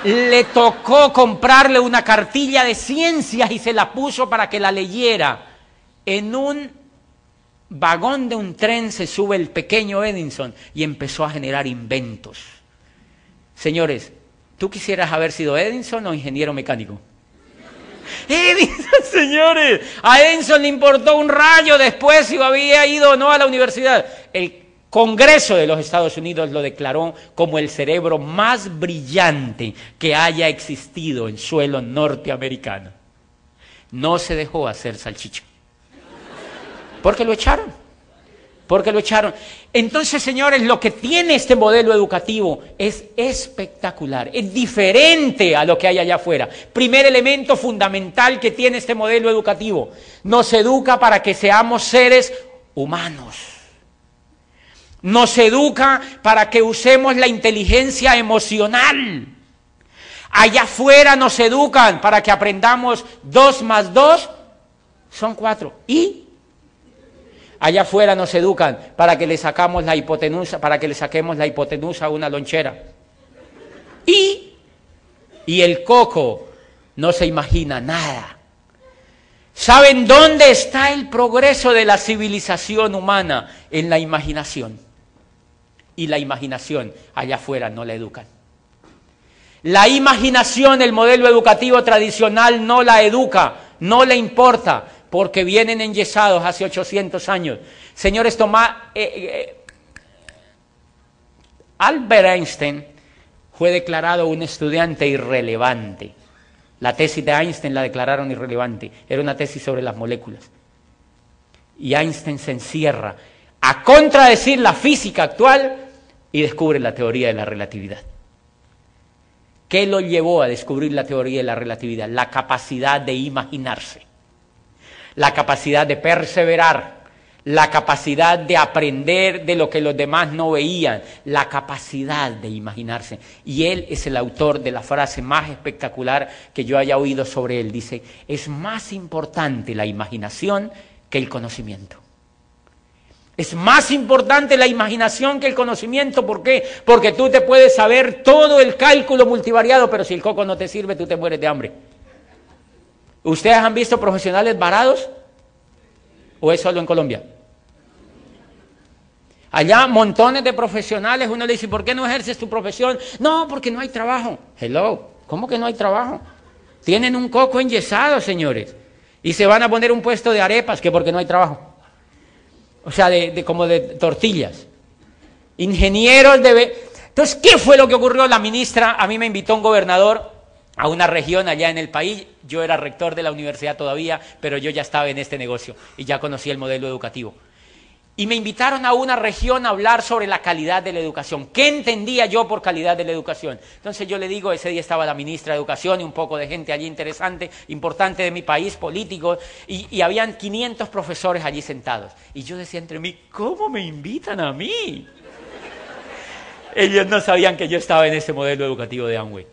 le tocó comprarle una cartilla de ciencias y se la puso para que la leyera en un vagón de un tren se sube el pequeño Edison y empezó a generar inventos. Señores, ¿tú quisieras haber sido Edison o ingeniero mecánico? Edison, señores, a Edison le importó un rayo después si había ido o no a la universidad. El Congreso de los Estados Unidos lo declaró como el cerebro más brillante que haya existido en suelo norteamericano. No se dejó hacer salchicha. Porque lo echaron. Porque lo echaron. Entonces, señores, lo que tiene este modelo educativo es espectacular, es diferente a lo que hay allá afuera. Primer elemento fundamental que tiene este modelo educativo, nos educa para que seamos seres humanos. Nos educa para que usemos la inteligencia emocional. Allá afuera nos educan para que aprendamos dos más dos son cuatro. ¿Y? Allá afuera nos educan para que le sacamos la hipotenusa, para que le saquemos la hipotenusa a una lonchera. Y, y el coco no se imagina nada. ¿Saben dónde está el progreso de la civilización humana? En la imaginación. Y la imaginación allá afuera no la educan. La imaginación, el modelo educativo tradicional no la educa, no le importa porque vienen enyesados hace 800 años. Señores, toma, eh, eh, Albert Einstein fue declarado un estudiante irrelevante. La tesis de Einstein la declararon irrelevante. Era una tesis sobre las moléculas. Y Einstein se encierra a contradecir la física actual y descubre la teoría de la relatividad. ¿Qué lo llevó a descubrir la teoría de la relatividad? La capacidad de imaginarse la capacidad de perseverar, la capacidad de aprender de lo que los demás no veían, la capacidad de imaginarse. Y él es el autor de la frase más espectacular que yo haya oído sobre él. Dice, es más importante la imaginación que el conocimiento. Es más importante la imaginación que el conocimiento. ¿Por qué? Porque tú te puedes saber todo el cálculo multivariado, pero si el coco no te sirve, tú te mueres de hambre. ¿Ustedes han visto profesionales varados? ¿O es solo en Colombia? Allá montones de profesionales, uno le dice, ¿por qué no ejerces tu profesión? No, porque no hay trabajo. Hello, ¿cómo que no hay trabajo? Tienen un coco enyesado, señores. Y se van a poner un puesto de arepas, que porque no hay trabajo. O sea, de, como de tortillas. Ingenieros de... Entonces, ¿qué fue lo que ocurrió? La ministra, a mí me invitó un gobernador a una región allá en el país. Yo era rector de la universidad todavía, pero yo ya estaba en este negocio y ya conocía el modelo educativo. Y me invitaron a una región a hablar sobre la calidad de la educación. ¿Qué entendía yo por calidad de la educación? Entonces yo le digo, ese día estaba la ministra de Educación y un poco de gente allí interesante, importante de mi país, políticos, y, y habían 500 profesores allí sentados. Y yo decía entre mí, ¿cómo me invitan a mí? Ellos no sabían que yo estaba en ese modelo educativo de Amway.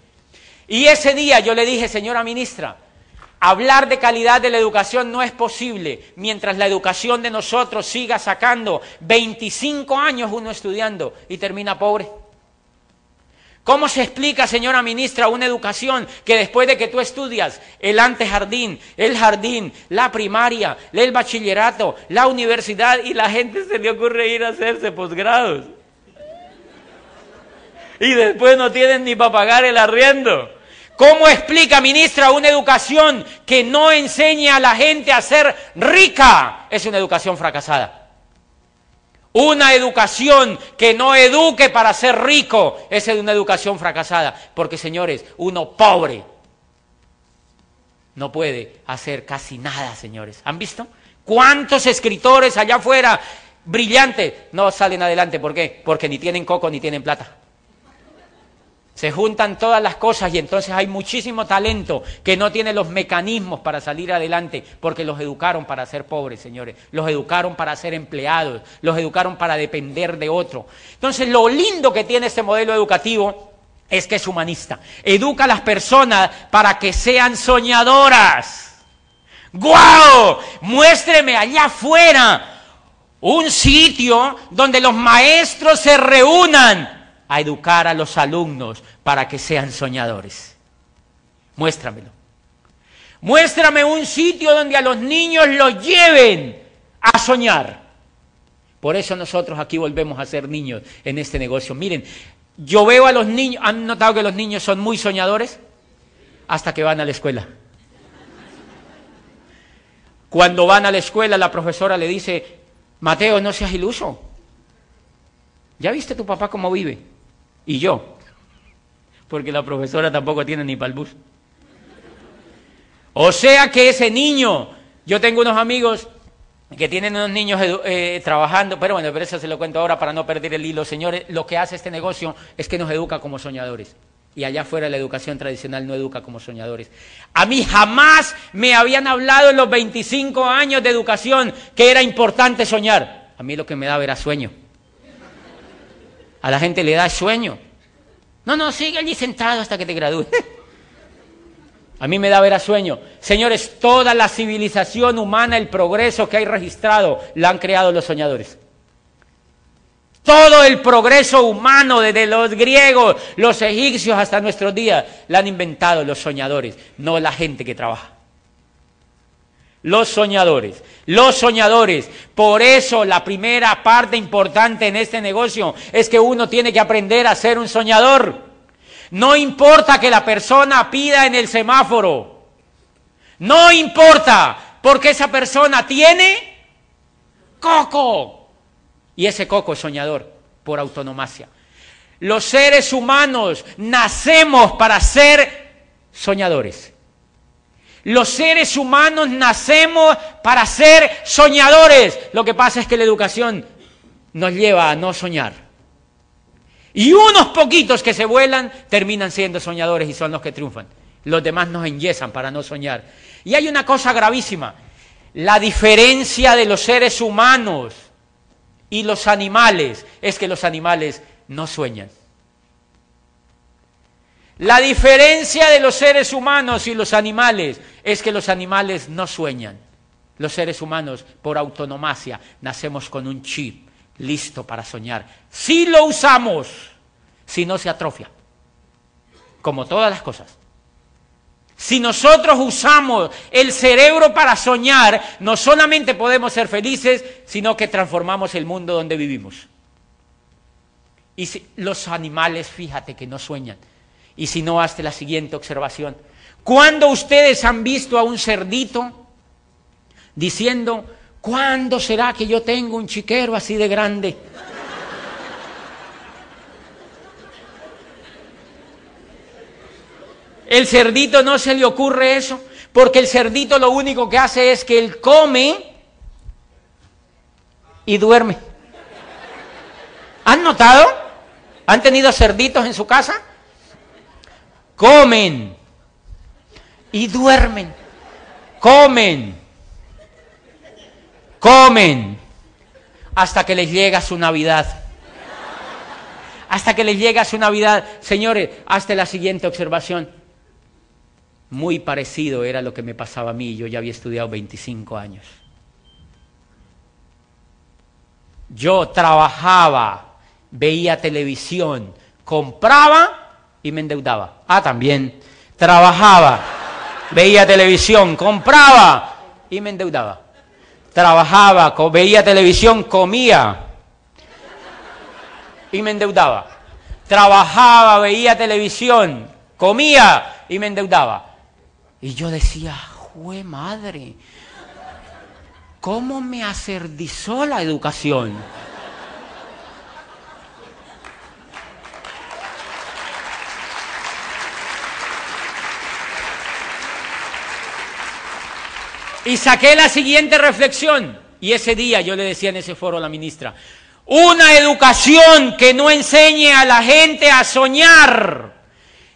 Y ese día yo le dije, señora ministra, hablar de calidad de la educación no es posible mientras la educación de nosotros siga sacando 25 años uno estudiando y termina pobre. ¿Cómo se explica, señora ministra, una educación que después de que tú estudias el antejardín, el jardín, la primaria, el bachillerato, la universidad y la gente se le ocurre ir a hacerse posgrados? Y después no tienen ni para pagar el arriendo. ¿Cómo explica, ministra, una educación que no enseña a la gente a ser rica? Es una educación fracasada. Una educación que no eduque para ser rico es una educación fracasada. Porque, señores, uno pobre no puede hacer casi nada, señores. ¿Han visto? ¿Cuántos escritores allá afuera brillantes no salen adelante? ¿Por qué? Porque ni tienen coco ni tienen plata. Se juntan todas las cosas y entonces hay muchísimo talento que no tiene los mecanismos para salir adelante porque los educaron para ser pobres, señores. Los educaron para ser empleados, los educaron para depender de otro. Entonces lo lindo que tiene este modelo educativo es que es humanista. Educa a las personas para que sean soñadoras. ¡Guau! Muéstreme allá afuera un sitio donde los maestros se reúnan a educar a los alumnos para que sean soñadores. Muéstramelo. Muéstrame un sitio donde a los niños los lleven a soñar. Por eso nosotros aquí volvemos a ser niños en este negocio. Miren, yo veo a los niños, ¿han notado que los niños son muy soñadores? Hasta que van a la escuela. Cuando van a la escuela, la profesora le dice, Mateo, no seas iluso. ¿Ya viste tu papá cómo vive? Y yo, porque la profesora tampoco tiene ni para el bus. O sea que ese niño, yo tengo unos amigos que tienen unos niños eh, trabajando, pero bueno, pero eso se lo cuento ahora para no perder el hilo. Señores, lo que hace este negocio es que nos educa como soñadores. Y allá afuera la educación tradicional no educa como soñadores. A mí jamás me habían hablado en los 25 años de educación que era importante soñar. A mí lo que me daba era sueño. A la gente le da sueño. No, no, sigue allí sentado hasta que te gradúes. A mí me da ver a sueño. Señores, toda la civilización humana, el progreso que hay registrado, la han creado los soñadores. Todo el progreso humano, desde los griegos, los egipcios hasta nuestros días, la han inventado los soñadores, no la gente que trabaja. Los soñadores, los soñadores. Por eso la primera parte importante en este negocio es que uno tiene que aprender a ser un soñador. No importa que la persona pida en el semáforo. No importa, porque esa persona tiene coco. Y ese coco es soñador por autonomacia. Los seres humanos nacemos para ser soñadores. Los seres humanos nacemos para ser soñadores. Lo que pasa es que la educación nos lleva a no soñar. Y unos poquitos que se vuelan terminan siendo soñadores y son los que triunfan. Los demás nos enyesan para no soñar. Y hay una cosa gravísima. La diferencia de los seres humanos y los animales es que los animales no sueñan. La diferencia de los seres humanos y los animales es que los animales no sueñan. Los seres humanos, por autonomacia, nacemos con un chip listo para soñar. Si lo usamos, si no se atrofia, como todas las cosas. Si nosotros usamos el cerebro para soñar, no solamente podemos ser felices, sino que transformamos el mundo donde vivimos. Y si, los animales, fíjate que no sueñan, y si no, hazte la siguiente observación. ¿Cuándo ustedes han visto a un cerdito diciendo, ¿cuándo será que yo tengo un chiquero así de grande? El cerdito no se le ocurre eso, porque el cerdito lo único que hace es que él come y duerme. ¿Han notado? ¿Han tenido cerditos en su casa? Comen y duermen, comen, comen, hasta que les llega su Navidad. Hasta que les llega su Navidad. Señores, hasta la siguiente observación. Muy parecido era lo que me pasaba a mí. Yo ya había estudiado 25 años. Yo trabajaba, veía televisión, compraba y me endeudaba. Ah, también. Trabajaba, veía televisión, compraba y me endeudaba. Trabajaba, veía televisión, comía y me endeudaba. Trabajaba, veía televisión, comía y me endeudaba. Y yo decía, jue madre, ¿cómo me acerdizó la educación? Y saqué la siguiente reflexión. Y ese día yo le decía en ese foro a la ministra, una educación que no enseñe a la gente a soñar,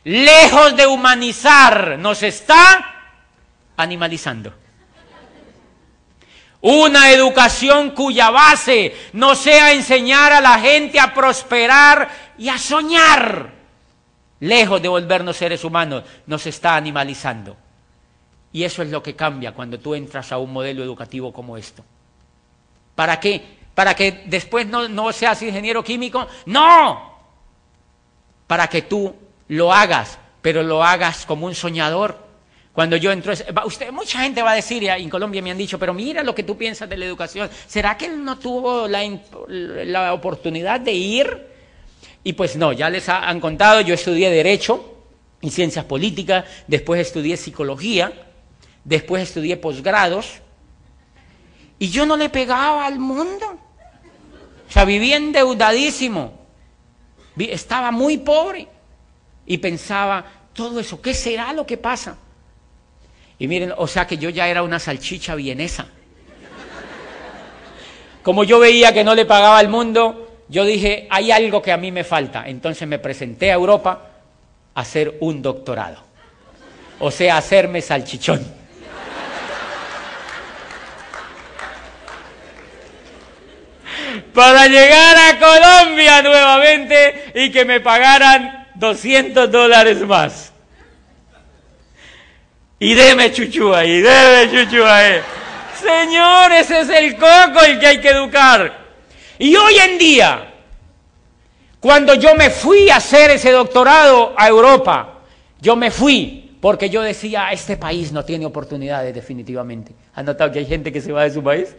lejos de humanizar, nos está animalizando. Una educación cuya base no sea enseñar a la gente a prosperar y a soñar, lejos de volvernos seres humanos, nos está animalizando. Y eso es lo que cambia cuando tú entras a un modelo educativo como esto. ¿Para qué? ¿Para que después no, no seas ingeniero químico? No. Para que tú lo hagas, pero lo hagas como un soñador. Cuando yo entro, usted, mucha gente va a decir, en Colombia me han dicho, pero mira lo que tú piensas de la educación. ¿Será que él no tuvo la, la oportunidad de ir? Y pues no, ya les han contado, yo estudié Derecho y Ciencias Políticas, después estudié Psicología, después estudié posgrados, y yo no le pegaba al mundo. O sea, vivía endeudadísimo. Estaba muy pobre. Y pensaba, todo eso, ¿qué será lo que pasa? Y miren, o sea que yo ya era una salchicha vienesa. Como yo veía que no le pagaba al mundo, yo dije, hay algo que a mí me falta. Entonces me presenté a Europa a hacer un doctorado. O sea, hacerme salchichón. Para llegar a Colombia nuevamente y que me pagaran 200 dólares más. Y deme chuchu ahí, deme chuchu ahí. Señor, es el coco el que hay que educar. Y hoy en día, cuando yo me fui a hacer ese doctorado a Europa, yo me fui porque yo decía, este país no tiene oportunidades definitivamente. ¿Han notado que hay gente que se va de su país?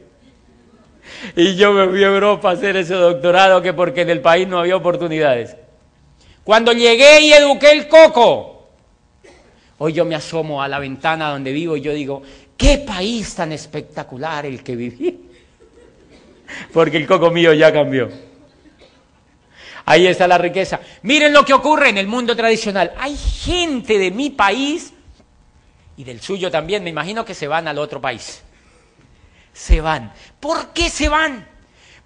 Y yo me fui a Europa a hacer ese doctorado que porque en el país no había oportunidades. Cuando llegué y eduqué el coco, hoy yo me asomo a la ventana donde vivo y yo digo, qué país tan espectacular el que viví. Porque el coco mío ya cambió. Ahí está la riqueza. Miren lo que ocurre en el mundo tradicional. Hay gente de mi país y del suyo también, me imagino que se van al otro país se van. ¿Por qué se van?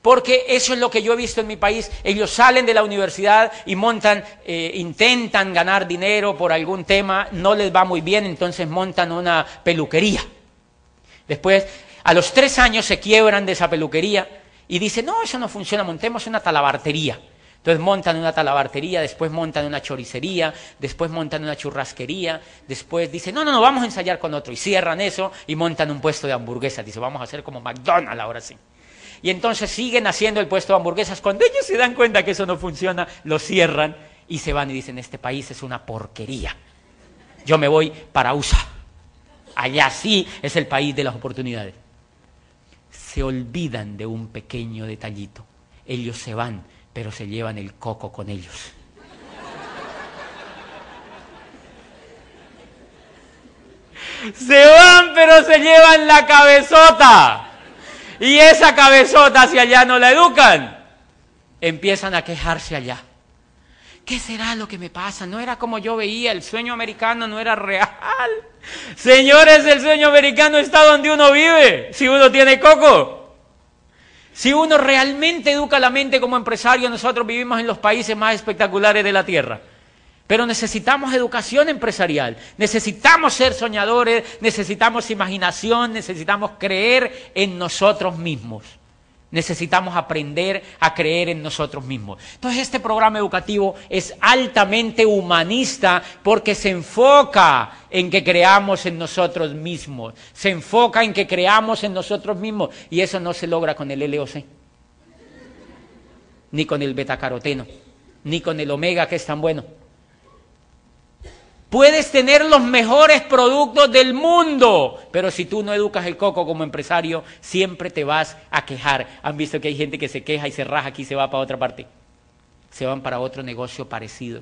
Porque eso es lo que yo he visto en mi país. Ellos salen de la universidad y montan, eh, intentan ganar dinero por algún tema, no les va muy bien, entonces montan una peluquería. Después, a los tres años se quiebran de esa peluquería y dicen, no, eso no funciona, montemos una talabartería. Entonces montan una talabartería, después montan una choricería, después montan una churrasquería, después dicen, no, no, no, vamos a ensayar con otro. Y cierran eso y montan un puesto de hamburguesas. Dice, vamos a hacer como McDonald's ahora sí. Y entonces siguen haciendo el puesto de hamburguesas. Cuando ellos se dan cuenta que eso no funciona, lo cierran y se van y dicen, este país es una porquería. Yo me voy para USA. Allá sí es el país de las oportunidades. Se olvidan de un pequeño detallito. Ellos se van pero se llevan el coco con ellos. Se van, pero se llevan la cabezota. Y esa cabezota, si allá no la educan, empiezan a quejarse allá. ¿Qué será lo que me pasa? No era como yo veía, el sueño americano no era real. Señores, el sueño americano está donde uno vive, si uno tiene coco. Si uno realmente educa la mente como empresario, nosotros vivimos en los países más espectaculares de la Tierra. Pero necesitamos educación empresarial, necesitamos ser soñadores, necesitamos imaginación, necesitamos creer en nosotros mismos. Necesitamos aprender a creer en nosotros mismos. Entonces este programa educativo es altamente humanista porque se enfoca en que creamos en nosotros mismos. Se enfoca en que creamos en nosotros mismos. Y eso no se logra con el LOC, ni con el betacaroteno, ni con el omega que es tan bueno. Puedes tener los mejores productos del mundo, pero si tú no educas el coco como empresario, siempre te vas a quejar. Han visto que hay gente que se queja y se raja aquí y se va para otra parte. Se van para otro negocio parecido.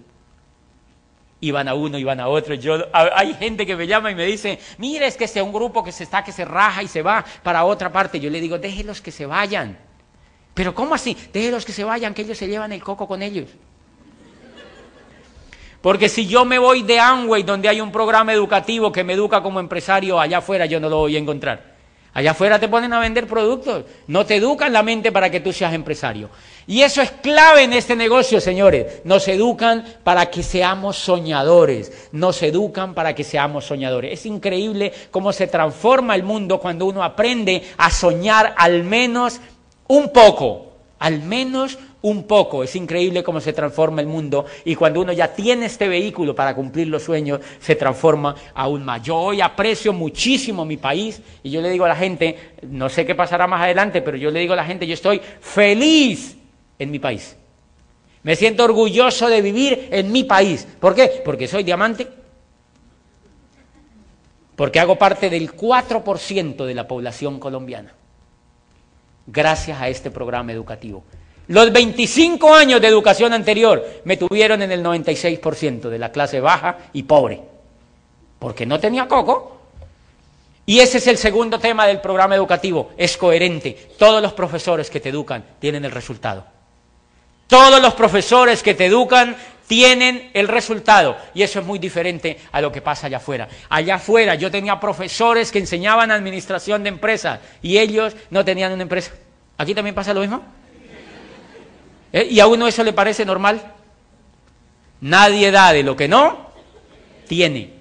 Y van a uno y van a otro. Yo, hay gente que me llama y me dice, mira, es que es un grupo que se está, que se raja y se va para otra parte. Yo le digo, déjelos que se vayan. Pero ¿cómo así? Déjelos que se vayan, que ellos se llevan el coco con ellos. Porque si yo me voy de Amway, donde hay un programa educativo que me educa como empresario, allá afuera yo no lo voy a encontrar. Allá afuera te ponen a vender productos, no te educan la mente para que tú seas empresario. Y eso es clave en este negocio, señores. Nos educan para que seamos soñadores, nos educan para que seamos soñadores. Es increíble cómo se transforma el mundo cuando uno aprende a soñar al menos un poco, al menos un poco. Es increíble cómo se transforma el mundo y cuando uno ya tiene este vehículo para cumplir los sueños, se transforma aún más. Yo hoy aprecio muchísimo mi país y yo le digo a la gente, no sé qué pasará más adelante, pero yo le digo a la gente, yo estoy feliz en mi país. Me siento orgulloso de vivir en mi país. ¿Por qué? Porque soy diamante. Porque hago parte del 4% de la población colombiana. Gracias a este programa educativo. Los 25 años de educación anterior me tuvieron en el 96% de la clase baja y pobre, porque no tenía coco. Y ese es el segundo tema del programa educativo, es coherente. Todos los profesores que te educan tienen el resultado. Todos los profesores que te educan tienen el resultado. Y eso es muy diferente a lo que pasa allá afuera. Allá afuera yo tenía profesores que enseñaban administración de empresas y ellos no tenían una empresa. ¿Aquí también pasa lo mismo? ¿Eh? ¿Y a uno eso le parece normal? Nadie da de lo que no tiene.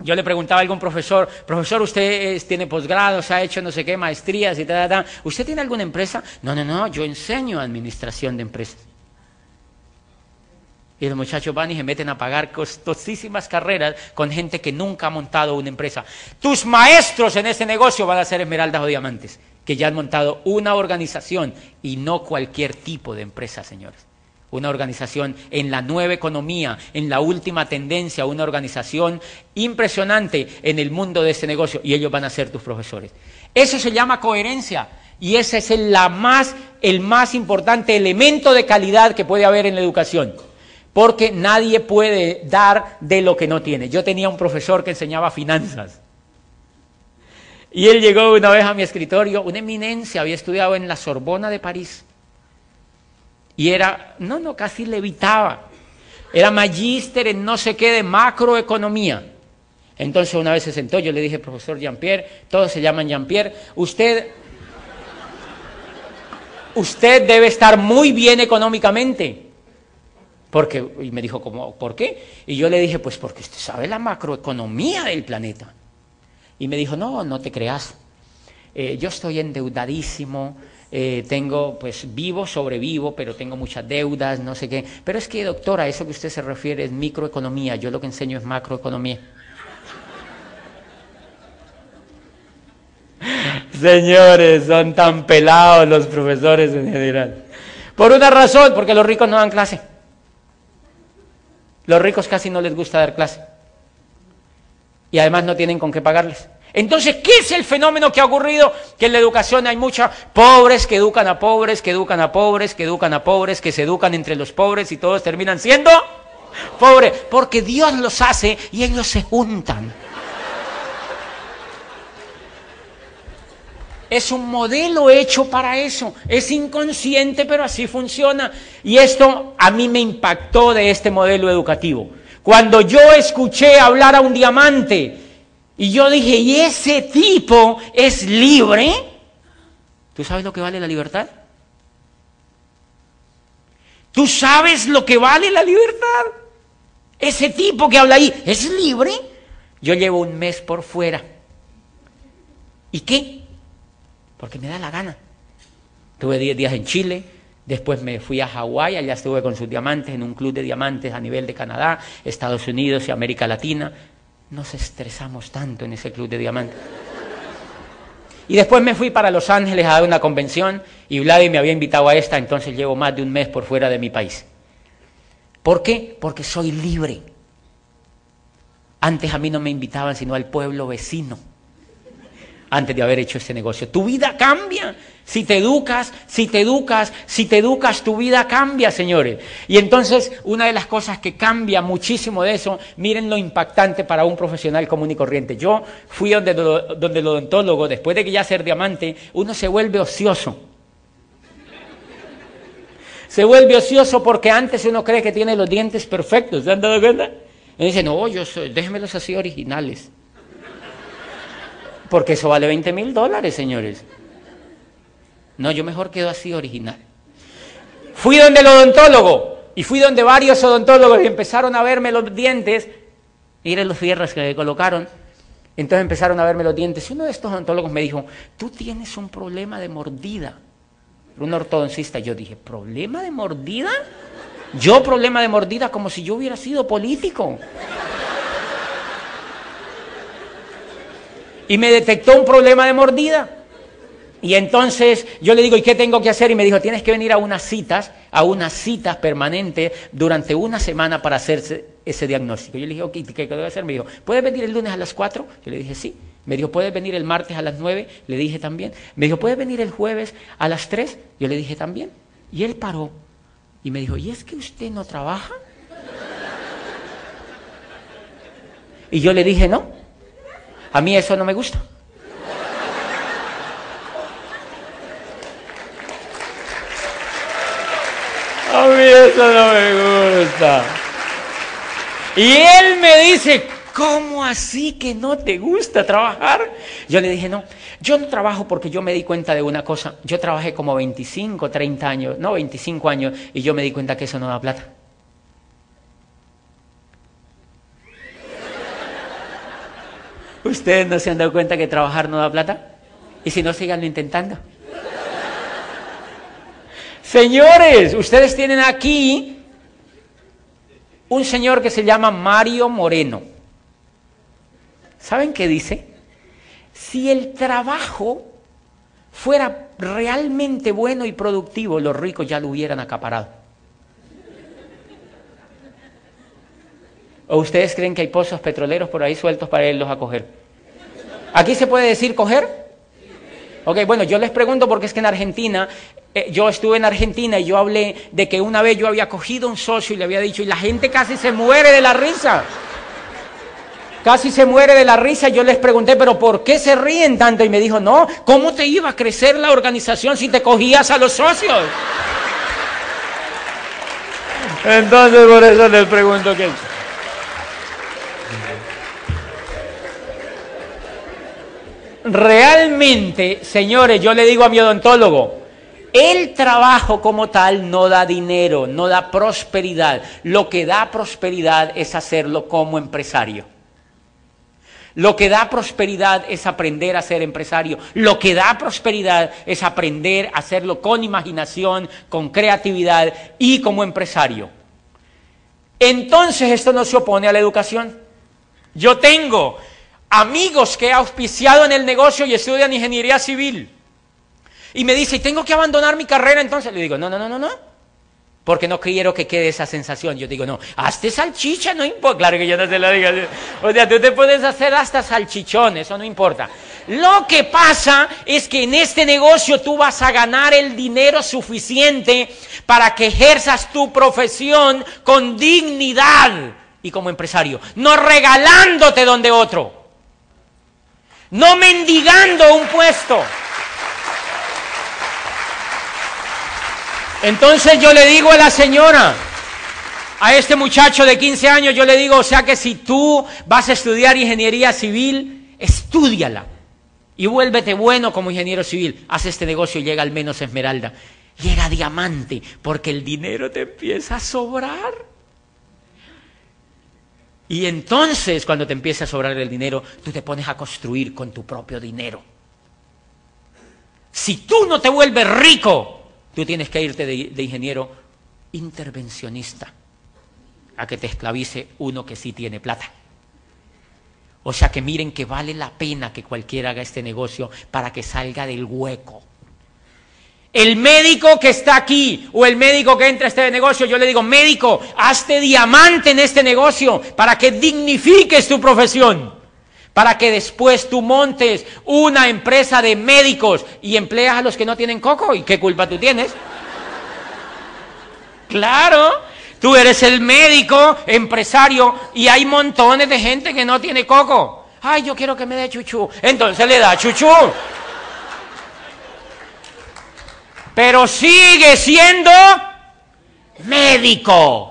Yo le preguntaba a algún profesor, profesor, usted tiene posgrado, se ha hecho no sé qué, maestrías y tal, tal. ¿Usted tiene alguna empresa? No, no, no, yo enseño administración de empresas. Y los muchachos van y se meten a pagar costosísimas carreras con gente que nunca ha montado una empresa. Tus maestros en ese negocio van a ser esmeraldas o diamantes que ya han montado una organización y no cualquier tipo de empresa, señores. Una organización en la nueva economía, en la última tendencia, una organización impresionante en el mundo de ese negocio y ellos van a ser tus profesores. Eso se llama coherencia y ese es el, más, el más importante elemento de calidad que puede haber en la educación. Porque nadie puede dar de lo que no tiene. Yo tenía un profesor que enseñaba finanzas y él llegó una vez a mi escritorio, una eminencia, había estudiado en la Sorbona de París. Y era, no, no, casi levitaba. Era magíster en no sé qué de macroeconomía. Entonces una vez se sentó, yo le dije, profesor Jean-Pierre, todos se llaman Jean-Pierre, usted, usted debe estar muy bien económicamente. Porque, y me dijo, ¿cómo, ¿por qué? Y yo le dije, pues porque usted sabe la macroeconomía del planeta. Y me dijo, no, no te creas. Eh, yo estoy endeudadísimo, eh, tengo, pues vivo, sobrevivo, pero tengo muchas deudas, no sé qué. Pero es que, doctora, eso que usted se refiere es microeconomía, yo lo que enseño es macroeconomía. Señores, son tan pelados los profesores en general. Por una razón, porque los ricos no dan clase. Los ricos casi no les gusta dar clase y además no tienen con qué pagarles. Entonces, ¿qué es el fenómeno que ha ocurrido? Que en la educación hay muchos pobres que educan a pobres, que educan a pobres, que educan a pobres, que se educan entre los pobres y todos terminan siendo pobres, porque Dios los hace y ellos se juntan. Es un modelo hecho para eso. Es inconsciente, pero así funciona. Y esto a mí me impactó de este modelo educativo. Cuando yo escuché hablar a un diamante y yo dije, ¿y ese tipo es libre? ¿Tú sabes lo que vale la libertad? ¿Tú sabes lo que vale la libertad? Ese tipo que habla ahí, ¿es libre? Yo llevo un mes por fuera. ¿Y qué? Porque me da la gana. Tuve 10 días en Chile, Después me fui a Hawái, allá estuve con sus diamantes en un club de diamantes a nivel de Canadá, Estados Unidos y América Latina. Nos estresamos tanto en ese club de diamantes. Y después me fui para Los Ángeles a dar una convención y Vladimir me había invitado a esta, entonces llevo más de un mes por fuera de mi país. ¿Por qué? Porque soy libre. Antes a mí no me invitaban sino al pueblo vecino antes de haber hecho este negocio. Tu vida cambia. Si te educas, si te educas, si te educas, tu vida cambia, señores. Y entonces, una de las cosas que cambia muchísimo de eso, miren lo impactante para un profesional común y corriente. Yo fui donde, donde el odontólogo, después de que ya ser diamante, uno se vuelve ocioso. Se vuelve ocioso porque antes uno cree que tiene los dientes perfectos. ¿Se han dado cuenta? Y dice, no, yo soy, déjenmelos así originales. Porque eso vale 20 mil dólares, señores. No, yo mejor quedo así original. Fui donde el odontólogo y fui donde varios odontólogos y empezaron a verme los dientes. Miren los fierros que me colocaron. Entonces empezaron a verme los dientes. Y uno de estos odontólogos me dijo, tú tienes un problema de mordida. Un ortodoncista. Yo dije, ¿problema de mordida? Yo problema de mordida como si yo hubiera sido político. Y me detectó un problema de mordida. Y entonces yo le digo, ¿y qué tengo que hacer? Y me dijo, tienes que venir a unas citas, a unas citas permanentes durante una semana para hacerse ese diagnóstico. Yo le dije, ok, ¿qué debo hacer? Me dijo, ¿puedes venir el lunes a las 4? Yo le dije, sí. Me dijo, ¿puedes venir el martes a las 9? Le dije también. Me dijo, ¿puedes venir el jueves a las 3? Yo le dije también. Y él paró y me dijo, ¿y es que usted no trabaja? Y yo le dije, no, a mí eso no me gusta. A mí eso no me gusta. Y él me dice, ¿cómo así que no te gusta trabajar? Yo le dije, no, yo no trabajo porque yo me di cuenta de una cosa. Yo trabajé como 25, 30 años, no 25 años, y yo me di cuenta que eso no da plata. ¿Ustedes no se han dado cuenta que trabajar no da plata? Y si no, síganlo intentando. Señores, ustedes tienen aquí un señor que se llama Mario Moreno. ¿Saben qué dice? Si el trabajo fuera realmente bueno y productivo, los ricos ya lo hubieran acaparado. ¿O ustedes creen que hay pozos petroleros por ahí sueltos para irlos a coger? ¿Aquí se puede decir coger? Ok, bueno, yo les pregunto porque es que en Argentina eh, yo estuve en Argentina y yo hablé de que una vez yo había cogido un socio y le había dicho, y la gente casi se muere de la risa. Casi se muere de la risa. Yo les pregunté, pero ¿por qué se ríen tanto? Y me dijo, no, ¿cómo te iba a crecer la organización si te cogías a los socios? Entonces por eso les pregunto qué. Realmente, señores, yo le digo a mi odontólogo, el trabajo como tal no da dinero, no da prosperidad. Lo que da prosperidad es hacerlo como empresario. Lo que da prosperidad es aprender a ser empresario. Lo que da prosperidad es aprender a hacerlo con imaginación, con creatividad y como empresario. Entonces esto no se opone a la educación. Yo tengo amigos que he auspiciado en el negocio y estudian ingeniería civil y me dice, tengo que abandonar mi carrera, entonces le digo, no, no, no, no, no. Porque no quiero que quede esa sensación. Yo digo, no, hazte salchicha, no importa. Claro que yo no se lo digo. O sea, tú te puedes hacer hasta salchichón, eso no importa. Lo que pasa es que en este negocio tú vas a ganar el dinero suficiente para que ejerzas tu profesión con dignidad y como empresario. No regalándote donde otro. No mendigando un puesto. Entonces yo le digo a la señora, a este muchacho de 15 años, yo le digo, o sea que si tú vas a estudiar ingeniería civil, estudiala y vuélvete bueno como ingeniero civil. Haz este negocio y llega al menos esmeralda. Llega diamante, porque el dinero te empieza a sobrar. Y entonces, cuando te empieza a sobrar el dinero, tú te pones a construir con tu propio dinero. Si tú no te vuelves rico, Tú tienes que irte de, ingeniero intervencionista a que te esclavice uno que sí tiene plata. O sea que miren que vale la pena que cualquiera haga este negocio para que salga del hueco. El médico que está aquí o el médico que entra a este negocio, yo le digo, médico, hazte diamante en este negocio para que dignifiques tu profesión para que después tú montes una empresa de médicos y empleas a los que no tienen coco. ¿Y qué culpa tú tienes? Claro, tú eres el médico, empresario, y hay montones de gente que no tiene coco. Ay, yo quiero que me dé chuchú. Entonces le da chuchú. Pero sigue siendo médico.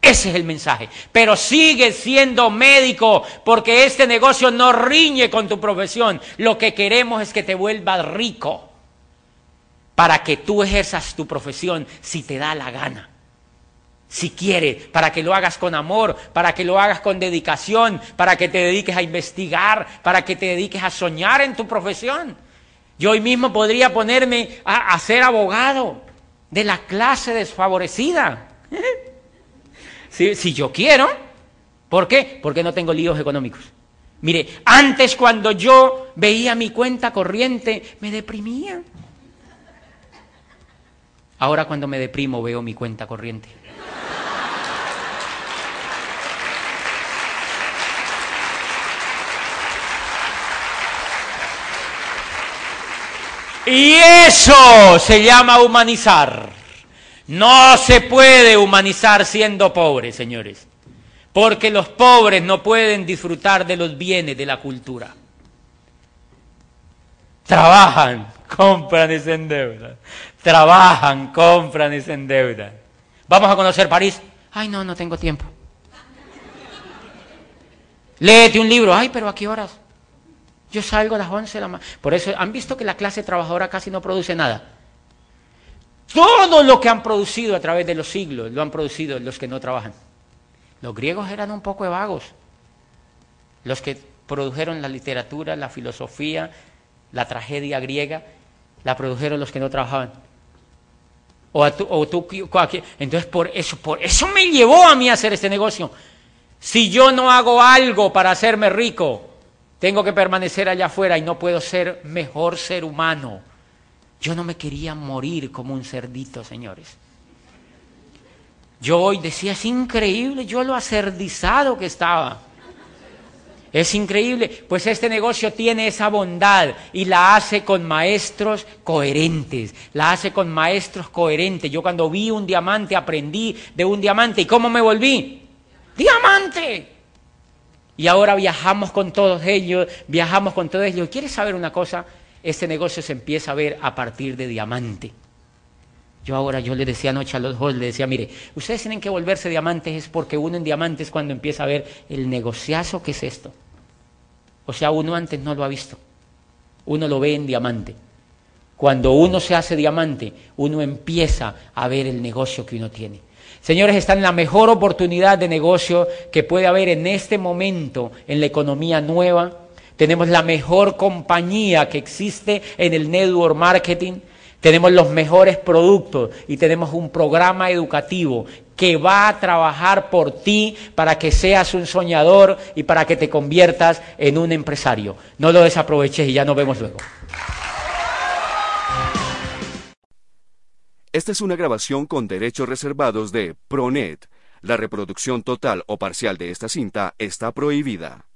Ese es el mensaje. Pero sigue siendo médico porque este negocio no riñe con tu profesión. Lo que queremos es que te vuelvas rico para que tú ejerzas tu profesión si te da la gana. Si quieres, para que lo hagas con amor, para que lo hagas con dedicación, para que te dediques a investigar, para que te dediques a soñar en tu profesión. Yo hoy mismo podría ponerme a, ser abogado de la clase desfavorecida. si, yo quiero. ¿Por qué? Porque no tengo líos económicos. Mire, antes cuando yo veía mi cuenta corriente, me deprimía. Ahora cuando me deprimo veo mi cuenta corriente. Y eso se llama humanizar. No se puede humanizar siendo pobre, señores, porque los pobres no pueden disfrutar de los bienes de la cultura. Trabajan, compran y se endeudan. Trabajan, compran y se endeudan. Vamos a conocer París. Ay, no, no tengo tiempo. Léete un libro. Ay, pero ¿a qué horas? Yo salgo a las 11 de la mañana. Por eso, ¿han visto que la clase trabajadora casi no produce nada? Todo lo que han producido a través de los siglos lo han producido los que no trabajan. Los griegos eran un poco vagos. Los que produjeron la literatura, la filosofía, la tragedia griega, la produjeron los que no trabajaban. O, tú, entonces por eso, por eso me llevó a mí a hacer este negocio. Si yo no hago algo para hacerme rico, tengo que permanecer allá afuera y no puedo ser mejor ser humano yo no me quería morir como un cerdito, señores. Yo hoy decía, es increíble, yo lo acerdizado que estaba. Es increíble, pues este negocio tiene esa bondad y la hace con maestros coherentes, la hace con maestros coherentes. Yo cuando vi un diamante aprendí de un diamante y ¿cómo me volví? Diamante. Y ahora viajamos con todos ellos, viajamos con todos ellos. ¿Quieres saber una cosa? este negocio se empieza a ver a partir de diamante. Yo ahora, yo le decía anoche a los dos, le decía, mire, ustedes tienen que volverse diamantes es porque uno en diamantes cuando empieza a ver el negociazo que es esto. O sea, uno antes no lo ha visto. Uno lo ve en diamante. Cuando uno se hace diamante, uno empieza a ver el negocio que uno tiene. Señores, están en la mejor oportunidad de negocio que puede haber en este momento en la economía nueva tenemos la mejor compañía que existe en el network marketing. Tenemos los mejores productos y tenemos un programa educativo que va a trabajar por ti para que seas un soñador y para que te conviertas en un empresario. No lo desaproveches y ya nos vemos luego. Esta es una grabación con derechos reservados de Pronet. La reproducción total o parcial de esta cinta está prohibida.